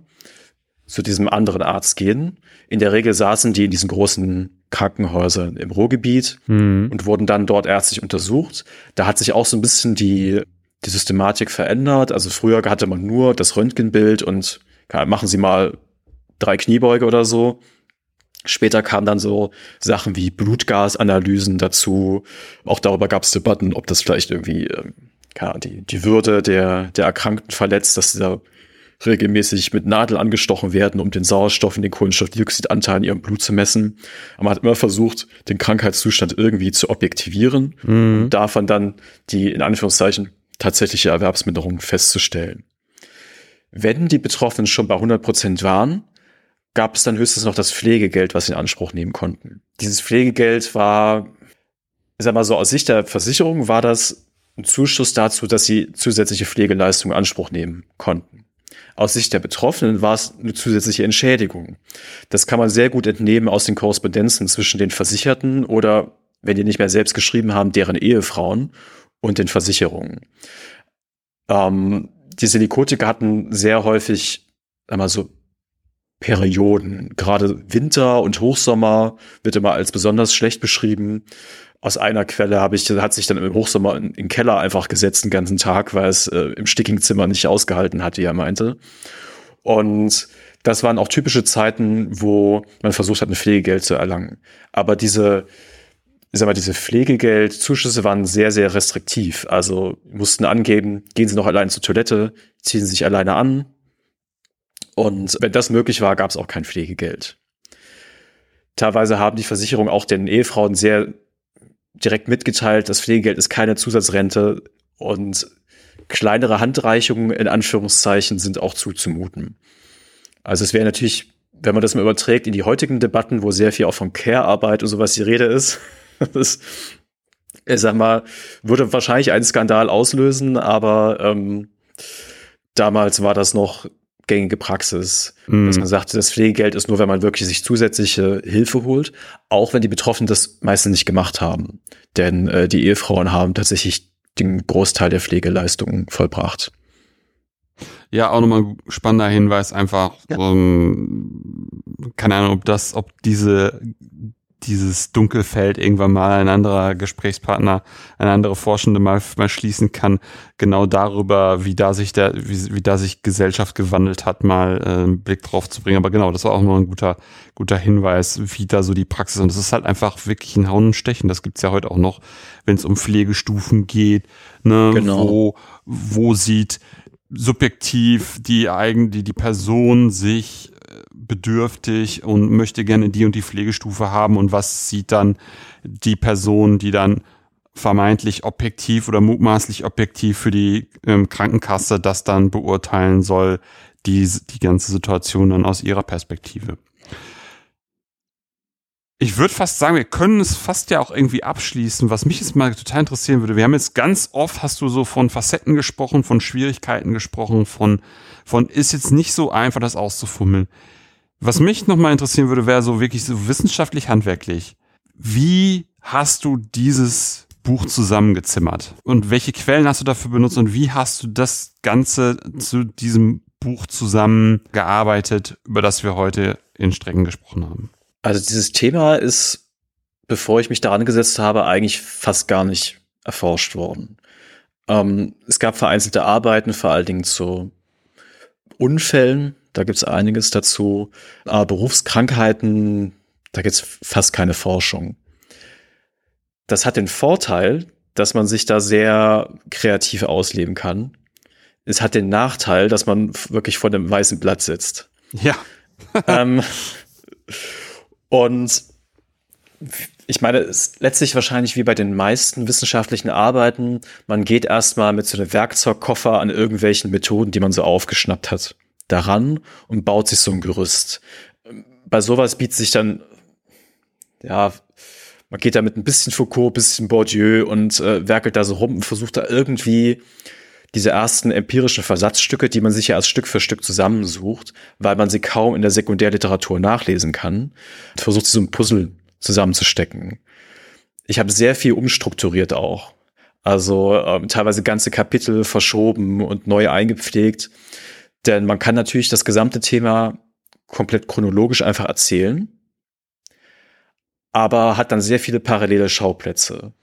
zu diesem anderen Arzt gehen. In der Regel saßen die in diesen großen Krankenhäusern im Ruhrgebiet mhm. und wurden dann dort ärztlich untersucht. Da hat sich auch so ein bisschen die die Systematik verändert. Also früher hatte man nur das Röntgenbild und machen Sie mal drei Kniebeuge oder so. Später kamen dann so Sachen wie Blutgasanalysen dazu. Auch darüber gab es Debatten, ob das vielleicht irgendwie ja, ähm, die, die Würde der, der Erkrankten verletzt, dass sie da regelmäßig mit Nadel angestochen werden, um den Sauerstoff und den Kohlenstoffdioxidanteil in ihrem Blut zu messen. Aber man hat immer versucht, den Krankheitszustand irgendwie zu objektivieren mhm. und davon dann die, in Anführungszeichen, tatsächliche Erwerbsminderung festzustellen. Wenn die Betroffenen schon bei 100 Prozent waren, gab es dann höchstens noch das Pflegegeld, was sie in Anspruch nehmen konnten. Dieses Pflegegeld war, ich sag mal so, aus Sicht der Versicherung war das ein Zuschuss dazu, dass sie zusätzliche Pflegeleistungen in Anspruch nehmen konnten. Aus Sicht der Betroffenen war es eine zusätzliche Entschädigung. Das kann man sehr gut entnehmen aus den Korrespondenzen zwischen den Versicherten oder, wenn die nicht mehr selbst geschrieben haben, deren Ehefrauen und den Versicherungen. Ähm, die Silikotika hatten sehr häufig einmal so Perioden. Gerade Winter und Hochsommer wird immer als besonders schlecht beschrieben. Aus einer Quelle habe ich, hat sich dann im Hochsommer in, den Keller einfach gesetzt den ganzen Tag, weil es äh, im stickigen Zimmer nicht ausgehalten hat, wie er meinte. Und das waren auch typische Zeiten, wo man versucht hat, ein Pflegegeld zu erlangen. Aber diese, ich sag mal, diese Pflegegeldzuschüsse waren sehr, sehr restriktiv. Also mussten angeben, gehen Sie noch allein zur Toilette, ziehen Sie sich alleine an. Und wenn das möglich war, gab es auch kein Pflegegeld. Teilweise haben die Versicherungen auch den Ehefrauen sehr direkt mitgeteilt, das Pflegegeld ist keine Zusatzrente und kleinere Handreichungen in Anführungszeichen sind auch zuzumuten. Also es wäre natürlich, wenn man das mal überträgt in die heutigen Debatten, wo sehr viel auch von Care-Arbeit und sowas die Rede ist, das, ich sag mal, würde wahrscheinlich einen Skandal auslösen, aber ähm, damals war das noch gängige Praxis, mm. dass man sagte, das Pflegegeld ist nur, wenn man wirklich sich zusätzliche Hilfe holt, auch wenn die Betroffenen das meistens nicht gemacht haben. Denn äh, die Ehefrauen haben tatsächlich den Großteil der Pflegeleistungen vollbracht. Ja, auch nochmal ein spannender Hinweis, einfach, ja. um, keine Ahnung, ob das, ob diese dieses Dunkelfeld irgendwann mal ein anderer Gesprächspartner, eine andere Forschende mal, mal schließen kann, genau darüber, wie da sich der, wie, wie da sich Gesellschaft gewandelt hat, mal äh, einen Blick drauf zu bringen. Aber genau, das war auch nur ein guter, guter Hinweis, wie da so die Praxis ist. Und das ist halt einfach wirklich ein Hauen und Stechen. Das gibt's ja heute auch noch, wenn es um Pflegestufen geht, ne, genau. wo, wo sieht subjektiv die eigen, die, die Person sich bedürftig und möchte gerne die und die Pflegestufe haben und was sieht dann die Person, die dann vermeintlich objektiv oder mutmaßlich objektiv für die ähm, Krankenkasse das dann beurteilen soll, die, die ganze Situation dann aus ihrer Perspektive. Ich würde fast sagen, wir können es fast ja auch irgendwie abschließen. Was mich jetzt mal total interessieren würde, wir haben jetzt ganz oft, hast du so von Facetten gesprochen, von Schwierigkeiten gesprochen, von, von ist jetzt nicht so einfach, das auszufummeln. Was mich nochmal interessieren würde, wäre so wirklich so wissenschaftlich handwerklich. Wie hast du dieses Buch zusammengezimmert? Und welche Quellen hast du dafür benutzt? Und wie hast du das Ganze zu diesem Buch zusammengearbeitet, über das wir heute in Strecken gesprochen haben? Also dieses Thema ist, bevor ich mich daran gesetzt habe, eigentlich fast gar nicht erforscht worden. Ähm, es gab vereinzelte Arbeiten, vor allen Dingen zu Unfällen, da gibt's einiges dazu. Aber Berufskrankheiten, da gibt's fast keine Forschung. Das hat den Vorteil, dass man sich da sehr kreativ ausleben kann. Es hat den Nachteil, dass man wirklich vor dem weißen Blatt sitzt. Ja. ähm, und ich meine, es ist letztlich wahrscheinlich wie bei den meisten wissenschaftlichen Arbeiten, man geht erstmal mit so einem Werkzeugkoffer an irgendwelchen Methoden, die man so aufgeschnappt hat daran und baut sich so ein Gerüst. Bei sowas bietet sich dann, ja, man geht da mit ein bisschen Foucault, bisschen Bourdieu und äh, werkelt da so rum und versucht da irgendwie diese ersten empirischen Versatzstücke, die man sich ja als Stück für Stück zusammensucht, weil man sie kaum in der Sekundärliteratur nachlesen kann, versucht sie so ein Puzzle zusammenzustecken. Ich habe sehr viel umstrukturiert auch. Also ähm, teilweise ganze Kapitel verschoben und neu eingepflegt. Denn man kann natürlich das gesamte Thema komplett chronologisch einfach erzählen, aber hat dann sehr viele parallele Schauplätze.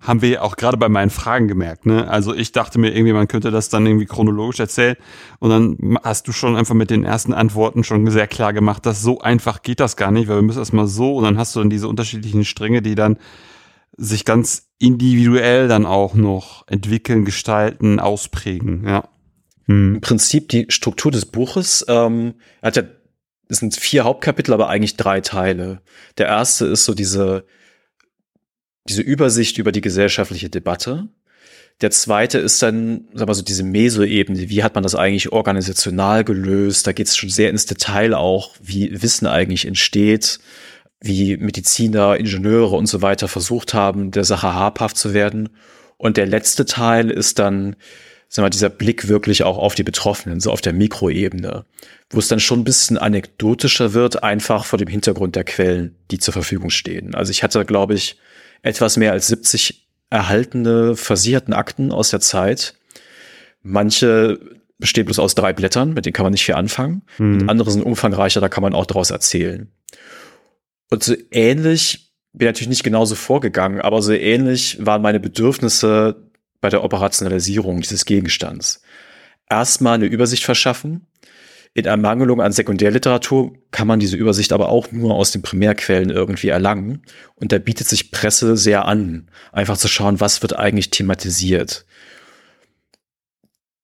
Haben wir auch gerade bei meinen Fragen gemerkt, ne? Also ich dachte mir irgendwie, man könnte das dann irgendwie chronologisch erzählen und dann hast du schon einfach mit den ersten Antworten schon sehr klar gemacht, dass so einfach geht das gar nicht, weil wir müssen erstmal so und dann hast du dann diese unterschiedlichen Stränge, die dann sich ganz individuell dann auch noch entwickeln, gestalten, ausprägen, ja. Hm. Im Prinzip die Struktur des Buches ähm, hat ja, es sind vier Hauptkapitel, aber eigentlich drei Teile. Der erste ist so diese, diese Übersicht über die gesellschaftliche Debatte. Der zweite ist dann, sag mal so, diese Meso-Ebene. Wie hat man das eigentlich organisational gelöst? Da geht es schon sehr ins Detail auch, wie Wissen eigentlich entsteht, wie Mediziner, Ingenieure und so weiter versucht haben, der Sache habhaft zu werden. Und der letzte Teil ist dann sag mal, dieser Blick wirklich auch auf die Betroffenen, so auf der Mikroebene, wo es dann schon ein bisschen anekdotischer wird, einfach vor dem Hintergrund der Quellen, die zur Verfügung stehen. Also ich hatte, glaube ich, etwas mehr als 70 erhaltene, versicherten Akten aus der Zeit. Manche besteht bloß aus drei Blättern, mit denen kann man nicht viel anfangen. Mhm. Und andere sind umfangreicher, da kann man auch daraus erzählen. Und so ähnlich, bin natürlich nicht genauso vorgegangen, aber so ähnlich waren meine Bedürfnisse bei der Operationalisierung dieses Gegenstands. Erstmal eine Übersicht verschaffen. In Ermangelung an Sekundärliteratur kann man diese Übersicht aber auch nur aus den Primärquellen irgendwie erlangen. Und da bietet sich Presse sehr an, einfach zu schauen, was wird eigentlich thematisiert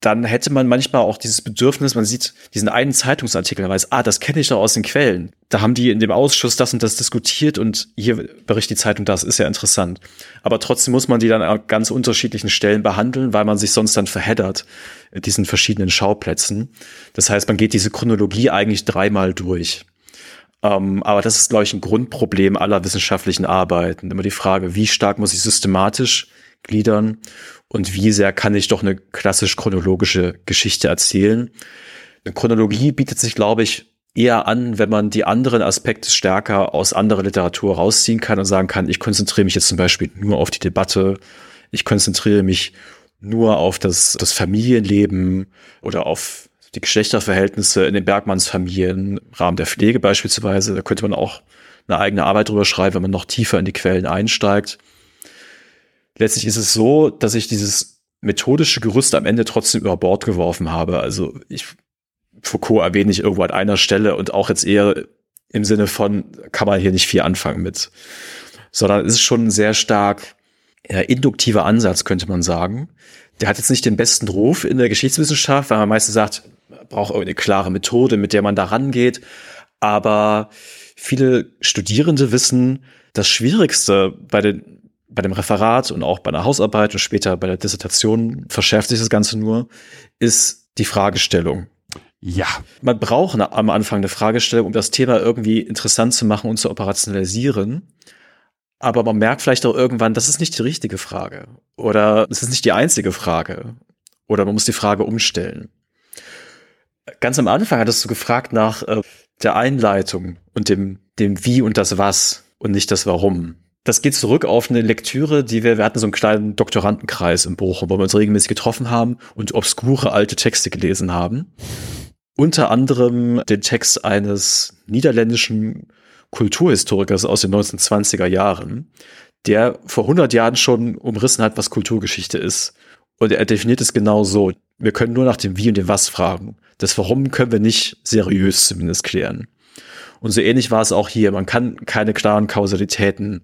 dann hätte man manchmal auch dieses Bedürfnis, man sieht diesen einen Zeitungsartikel, weiß, ah, das kenne ich doch aus den Quellen. Da haben die in dem Ausschuss das und das diskutiert und hier berichtet die Zeitung das, ist ja interessant. Aber trotzdem muss man die dann an ganz unterschiedlichen Stellen behandeln, weil man sich sonst dann verheddert in diesen verschiedenen Schauplätzen. Das heißt, man geht diese Chronologie eigentlich dreimal durch. Ähm, aber das ist, glaube ich, ein Grundproblem aller wissenschaftlichen Arbeiten. Immer die Frage, wie stark muss ich systematisch gliedern und wie sehr kann ich doch eine klassisch chronologische Geschichte erzählen. Eine Chronologie bietet sich, glaube ich, eher an, wenn man die anderen Aspekte stärker aus anderer Literatur rausziehen kann und sagen kann, ich konzentriere mich jetzt zum Beispiel nur auf die Debatte, ich konzentriere mich nur auf das, das Familienleben oder auf die Geschlechterverhältnisse in den Bergmannsfamilien, im Rahmen der Pflege beispielsweise. Da könnte man auch eine eigene Arbeit drüber schreiben, wenn man noch tiefer in die Quellen einsteigt letztlich ist es so, dass ich dieses methodische Gerüst am Ende trotzdem über Bord geworfen habe. Also ich, Foucault erwähne ich irgendwo an einer Stelle und auch jetzt eher im Sinne von, kann man hier nicht viel anfangen mit. Sondern es ist schon ein sehr stark ja, induktiver Ansatz, könnte man sagen. Der hat jetzt nicht den besten Ruf in der Geschichtswissenschaft, weil man meistens sagt, braucht eine klare Methode, mit der man da rangeht. Aber viele Studierende wissen, das Schwierigste bei den bei dem Referat und auch bei der Hausarbeit und später bei der Dissertation verschärft sich das Ganze nur, ist die Fragestellung. Ja. Man braucht am Anfang eine Fragestellung, um das Thema irgendwie interessant zu machen und zu operationalisieren. Aber man merkt vielleicht auch irgendwann, das ist nicht die richtige Frage. Oder es ist nicht die einzige Frage. Oder man muss die Frage umstellen. Ganz am Anfang hattest du gefragt nach äh, der Einleitung und dem, dem Wie und das Was und nicht das Warum das geht zurück auf eine Lektüre, die wir, wir hatten so einen kleinen Doktorandenkreis im Bochum, wo wir uns regelmäßig getroffen haben und obskure alte Texte gelesen haben. Unter anderem den Text eines niederländischen Kulturhistorikers aus den 1920er Jahren, der vor 100 Jahren schon umrissen hat, was Kulturgeschichte ist. Und er definiert es genau so. Wir können nur nach dem Wie und dem Was fragen. Das Warum können wir nicht seriös zumindest klären. Und so ähnlich war es auch hier. Man kann keine klaren Kausalitäten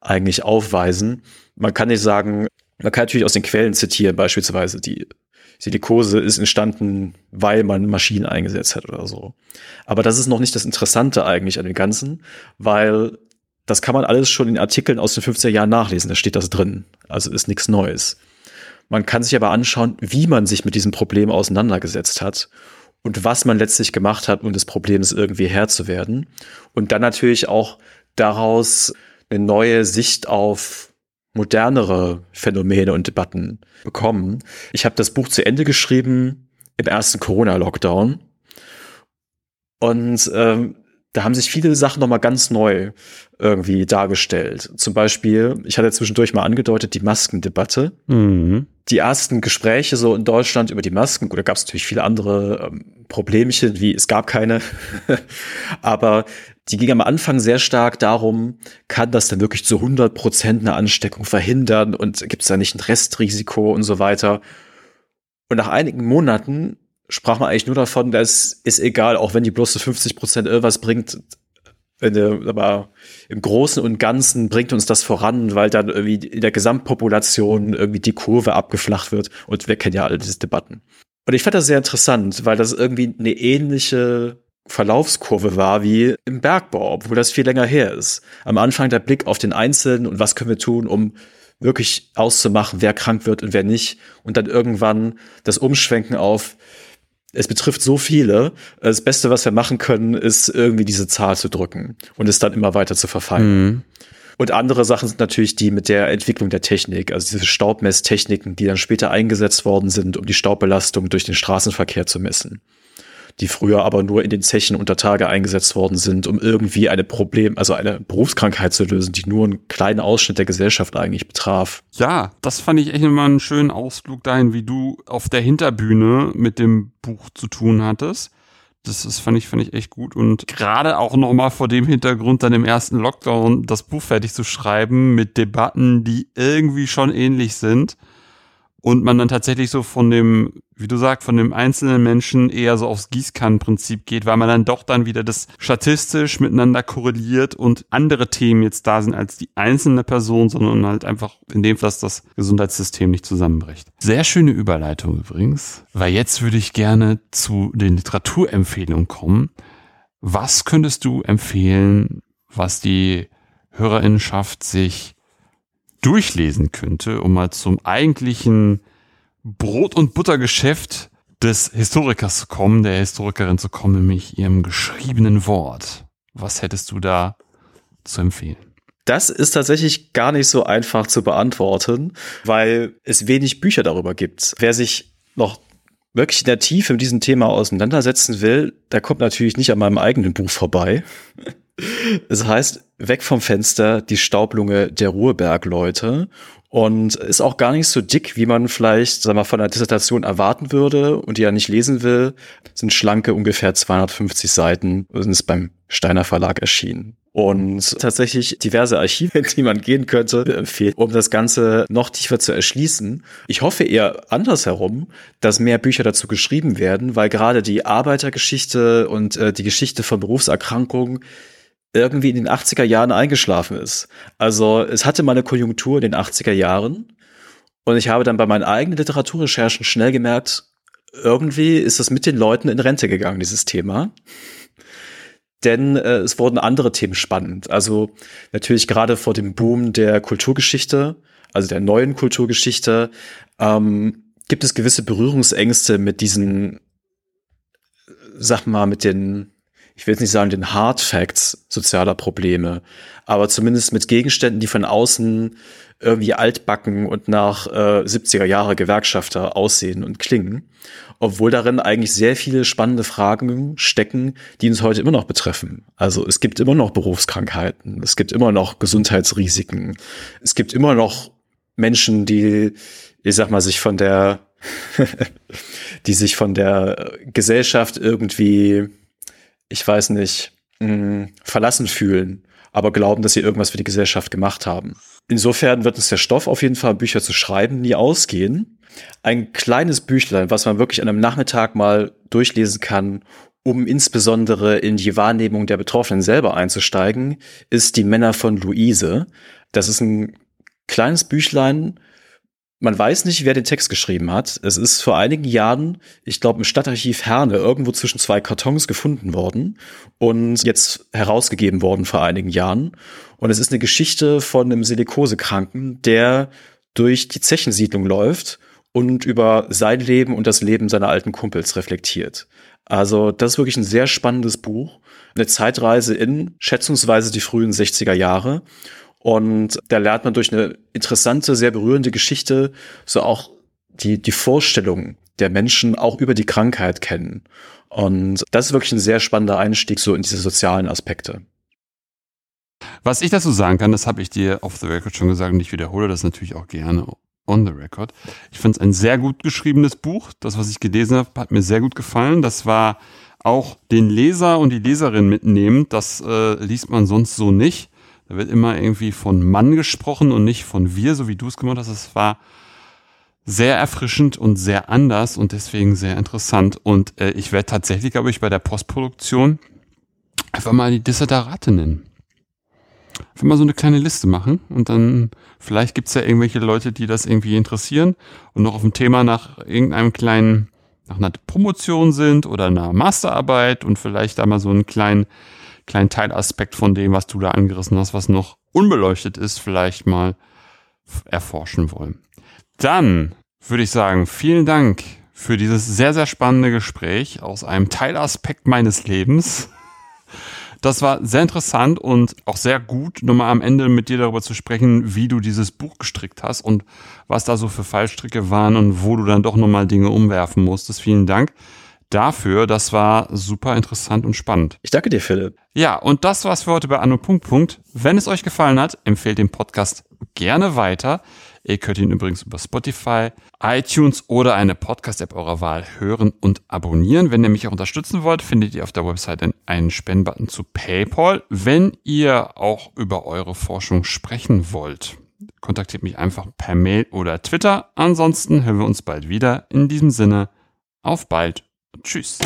eigentlich aufweisen. Man kann nicht sagen, man kann natürlich aus den Quellen zitieren, beispielsweise die Silikose ist entstanden, weil man Maschinen eingesetzt hat oder so. Aber das ist noch nicht das Interessante eigentlich an dem Ganzen, weil das kann man alles schon in Artikeln aus den 50er Jahren nachlesen, da steht das drin. Also ist nichts Neues. Man kann sich aber anschauen, wie man sich mit diesem Problem auseinandergesetzt hat und was man letztlich gemacht hat, um des Problems irgendwie Herr zu werden. Und dann natürlich auch daraus eine neue Sicht auf modernere Phänomene und Debatten bekommen. Ich habe das Buch zu Ende geschrieben im ersten Corona-Lockdown. Und ähm, da haben sich viele Sachen nochmal ganz neu irgendwie dargestellt. Zum Beispiel, ich hatte zwischendurch mal angedeutet, die Maskendebatte. Mhm. Die ersten Gespräche so in Deutschland über die Masken, gut, da gab es natürlich viele andere ähm, Problemchen, wie es gab keine. Aber die ging am Anfang sehr stark darum, kann das denn wirklich zu 100 Prozent eine Ansteckung verhindern und gibt es da nicht ein Restrisiko und so weiter. Und nach einigen Monaten sprach man eigentlich nur davon, dass ist egal, auch wenn die bloß zu 50 Prozent irgendwas bringt, der, aber im Großen und Ganzen bringt uns das voran, weil dann irgendwie in der Gesamtpopulation irgendwie die Kurve abgeflacht wird und wir kennen ja alle diese Debatten. Und ich fand das sehr interessant, weil das irgendwie eine ähnliche Verlaufskurve war wie im Bergbau, obwohl das viel länger her ist. Am Anfang der Blick auf den Einzelnen und was können wir tun, um wirklich auszumachen, wer krank wird und wer nicht. Und dann irgendwann das Umschwenken auf, es betrifft so viele. Das Beste, was wir machen können, ist irgendwie diese Zahl zu drücken und es dann immer weiter zu verfeinern. Mhm. Und andere Sachen sind natürlich die mit der Entwicklung der Technik, also diese Staubmesstechniken, die dann später eingesetzt worden sind, um die Staubbelastung durch den Straßenverkehr zu messen. Die früher aber nur in den Zechen unter Tage eingesetzt worden sind, um irgendwie eine Problem, also eine Berufskrankheit zu lösen, die nur einen kleinen Ausschnitt der Gesellschaft eigentlich betraf. Ja, das fand ich echt immer einen schönen Ausflug dahin, wie du auf der Hinterbühne mit dem Buch zu tun hattest. Das ist, fand ich, fand ich echt gut. Und gerade auch nochmal vor dem Hintergrund, dann im ersten Lockdown das Buch fertig zu schreiben mit Debatten, die irgendwie schon ähnlich sind und man dann tatsächlich so von dem, wie du sagst, von dem einzelnen Menschen eher so aufs Gießkannenprinzip geht, weil man dann doch dann wieder das statistisch miteinander korreliert und andere Themen jetzt da sind als die einzelne Person, sondern halt einfach in dem Fall das Gesundheitssystem nicht zusammenbricht. Sehr schöne Überleitung übrigens, weil jetzt würde ich gerne zu den Literaturempfehlungen kommen. Was könntest du empfehlen, was die Hörerinnenschaft sich durchlesen könnte, um mal zum eigentlichen Brot- und Buttergeschäft des Historikers zu kommen, der Historikerin zu kommen, nämlich ihrem geschriebenen Wort. Was hättest du da zu empfehlen? Das ist tatsächlich gar nicht so einfach zu beantworten, weil es wenig Bücher darüber gibt. Wer sich noch wirklich in der Tiefe mit diesem Thema auseinandersetzen will, der kommt natürlich nicht an meinem eigenen Buch vorbei. Es heißt Weg vom Fenster, die Staublunge der Ruhrbergleute und ist auch gar nicht so dick, wie man vielleicht sag mal, von einer Dissertation erwarten würde und die er nicht lesen will. Sind schlanke ungefähr 250 Seiten und ist beim Steiner Verlag erschienen. Und tatsächlich diverse Archive, die man gehen könnte, empfehlen, um das Ganze noch tiefer zu erschließen. Ich hoffe eher andersherum, dass mehr Bücher dazu geschrieben werden, weil gerade die Arbeitergeschichte und äh, die Geschichte von Berufserkrankungen irgendwie in den 80er Jahren eingeschlafen ist. Also es hatte mal eine Konjunktur in den 80er Jahren und ich habe dann bei meinen eigenen Literaturrecherchen schnell gemerkt, irgendwie ist das mit den Leuten in Rente gegangen, dieses Thema. Denn äh, es wurden andere Themen spannend. Also natürlich gerade vor dem Boom der Kulturgeschichte, also der neuen Kulturgeschichte, ähm, gibt es gewisse Berührungsängste mit diesen, sag mal, mit den ich will jetzt nicht sagen den Hard Facts sozialer Probleme, aber zumindest mit Gegenständen, die von außen irgendwie altbacken und nach äh, 70er Jahre Gewerkschafter aussehen und klingen, obwohl darin eigentlich sehr viele spannende Fragen stecken, die uns heute immer noch betreffen. Also es gibt immer noch Berufskrankheiten, es gibt immer noch Gesundheitsrisiken, es gibt immer noch Menschen, die, ich sag mal, sich von der die sich von der Gesellschaft irgendwie ich weiß nicht, mh, verlassen fühlen, aber glauben, dass sie irgendwas für die Gesellschaft gemacht haben. Insofern wird uns der Stoff auf jeden Fall, Bücher zu schreiben, nie ausgehen. Ein kleines Büchlein, was man wirklich an einem Nachmittag mal durchlesen kann, um insbesondere in die Wahrnehmung der Betroffenen selber einzusteigen, ist Die Männer von Luise. Das ist ein kleines Büchlein, man weiß nicht, wer den Text geschrieben hat. Es ist vor einigen Jahren, ich glaube, im Stadtarchiv Herne irgendwo zwischen zwei Kartons gefunden worden und jetzt herausgegeben worden vor einigen Jahren. Und es ist eine Geschichte von einem Silikosekranken, der durch die Zechensiedlung läuft und über sein Leben und das Leben seiner alten Kumpels reflektiert. Also das ist wirklich ein sehr spannendes Buch. Eine Zeitreise in schätzungsweise die frühen 60er Jahre. Und da lernt man durch eine interessante, sehr berührende Geschichte so auch die, die Vorstellung der Menschen auch über die Krankheit kennen. Und das ist wirklich ein sehr spannender Einstieg so in diese sozialen Aspekte. Was ich dazu sagen kann, das habe ich dir off the record schon gesagt und ich wiederhole das natürlich auch gerne on the record. Ich finde es ein sehr gut geschriebenes Buch. Das, was ich gelesen habe, hat mir sehr gut gefallen. Das war auch den Leser und die Leserin mitnehmend. Das äh, liest man sonst so nicht. Da wird immer irgendwie von Mann gesprochen und nicht von wir, so wie du es gemacht hast. Es war sehr erfrischend und sehr anders und deswegen sehr interessant. Und äh, ich werde tatsächlich, glaube ich, bei der Postproduktion einfach mal die Dissertarate nennen. Einfach mal so eine kleine Liste machen und dann vielleicht gibt's ja irgendwelche Leute, die das irgendwie interessieren und noch auf dem Thema nach irgendeinem kleinen, nach einer Promotion sind oder einer Masterarbeit und vielleicht da mal so einen kleinen kleinen Teilaspekt von dem, was du da angerissen hast, was noch unbeleuchtet ist, vielleicht mal erforschen wollen. Dann würde ich sagen, vielen Dank für dieses sehr, sehr spannende Gespräch aus einem Teilaspekt meines Lebens. Das war sehr interessant und auch sehr gut, nochmal am Ende mit dir darüber zu sprechen, wie du dieses Buch gestrickt hast und was da so für Fallstricke waren und wo du dann doch nochmal Dinge umwerfen musstest. Vielen Dank. Dafür. Das war super interessant und spannend. Ich danke dir, Philipp. Ja, und das war's für heute bei Anno. Punkt, Punkt. Wenn es euch gefallen hat, empfehlt den Podcast gerne weiter. Ihr könnt ihn übrigens über Spotify, iTunes oder eine Podcast-App eurer Wahl hören und abonnieren. Wenn ihr mich auch unterstützen wollt, findet ihr auf der Website einen Spendenbutton zu PayPal. Wenn ihr auch über eure Forschung sprechen wollt, kontaktiert mich einfach per Mail oder Twitter. Ansonsten hören wir uns bald wieder. In diesem Sinne, auf bald. Tschüss.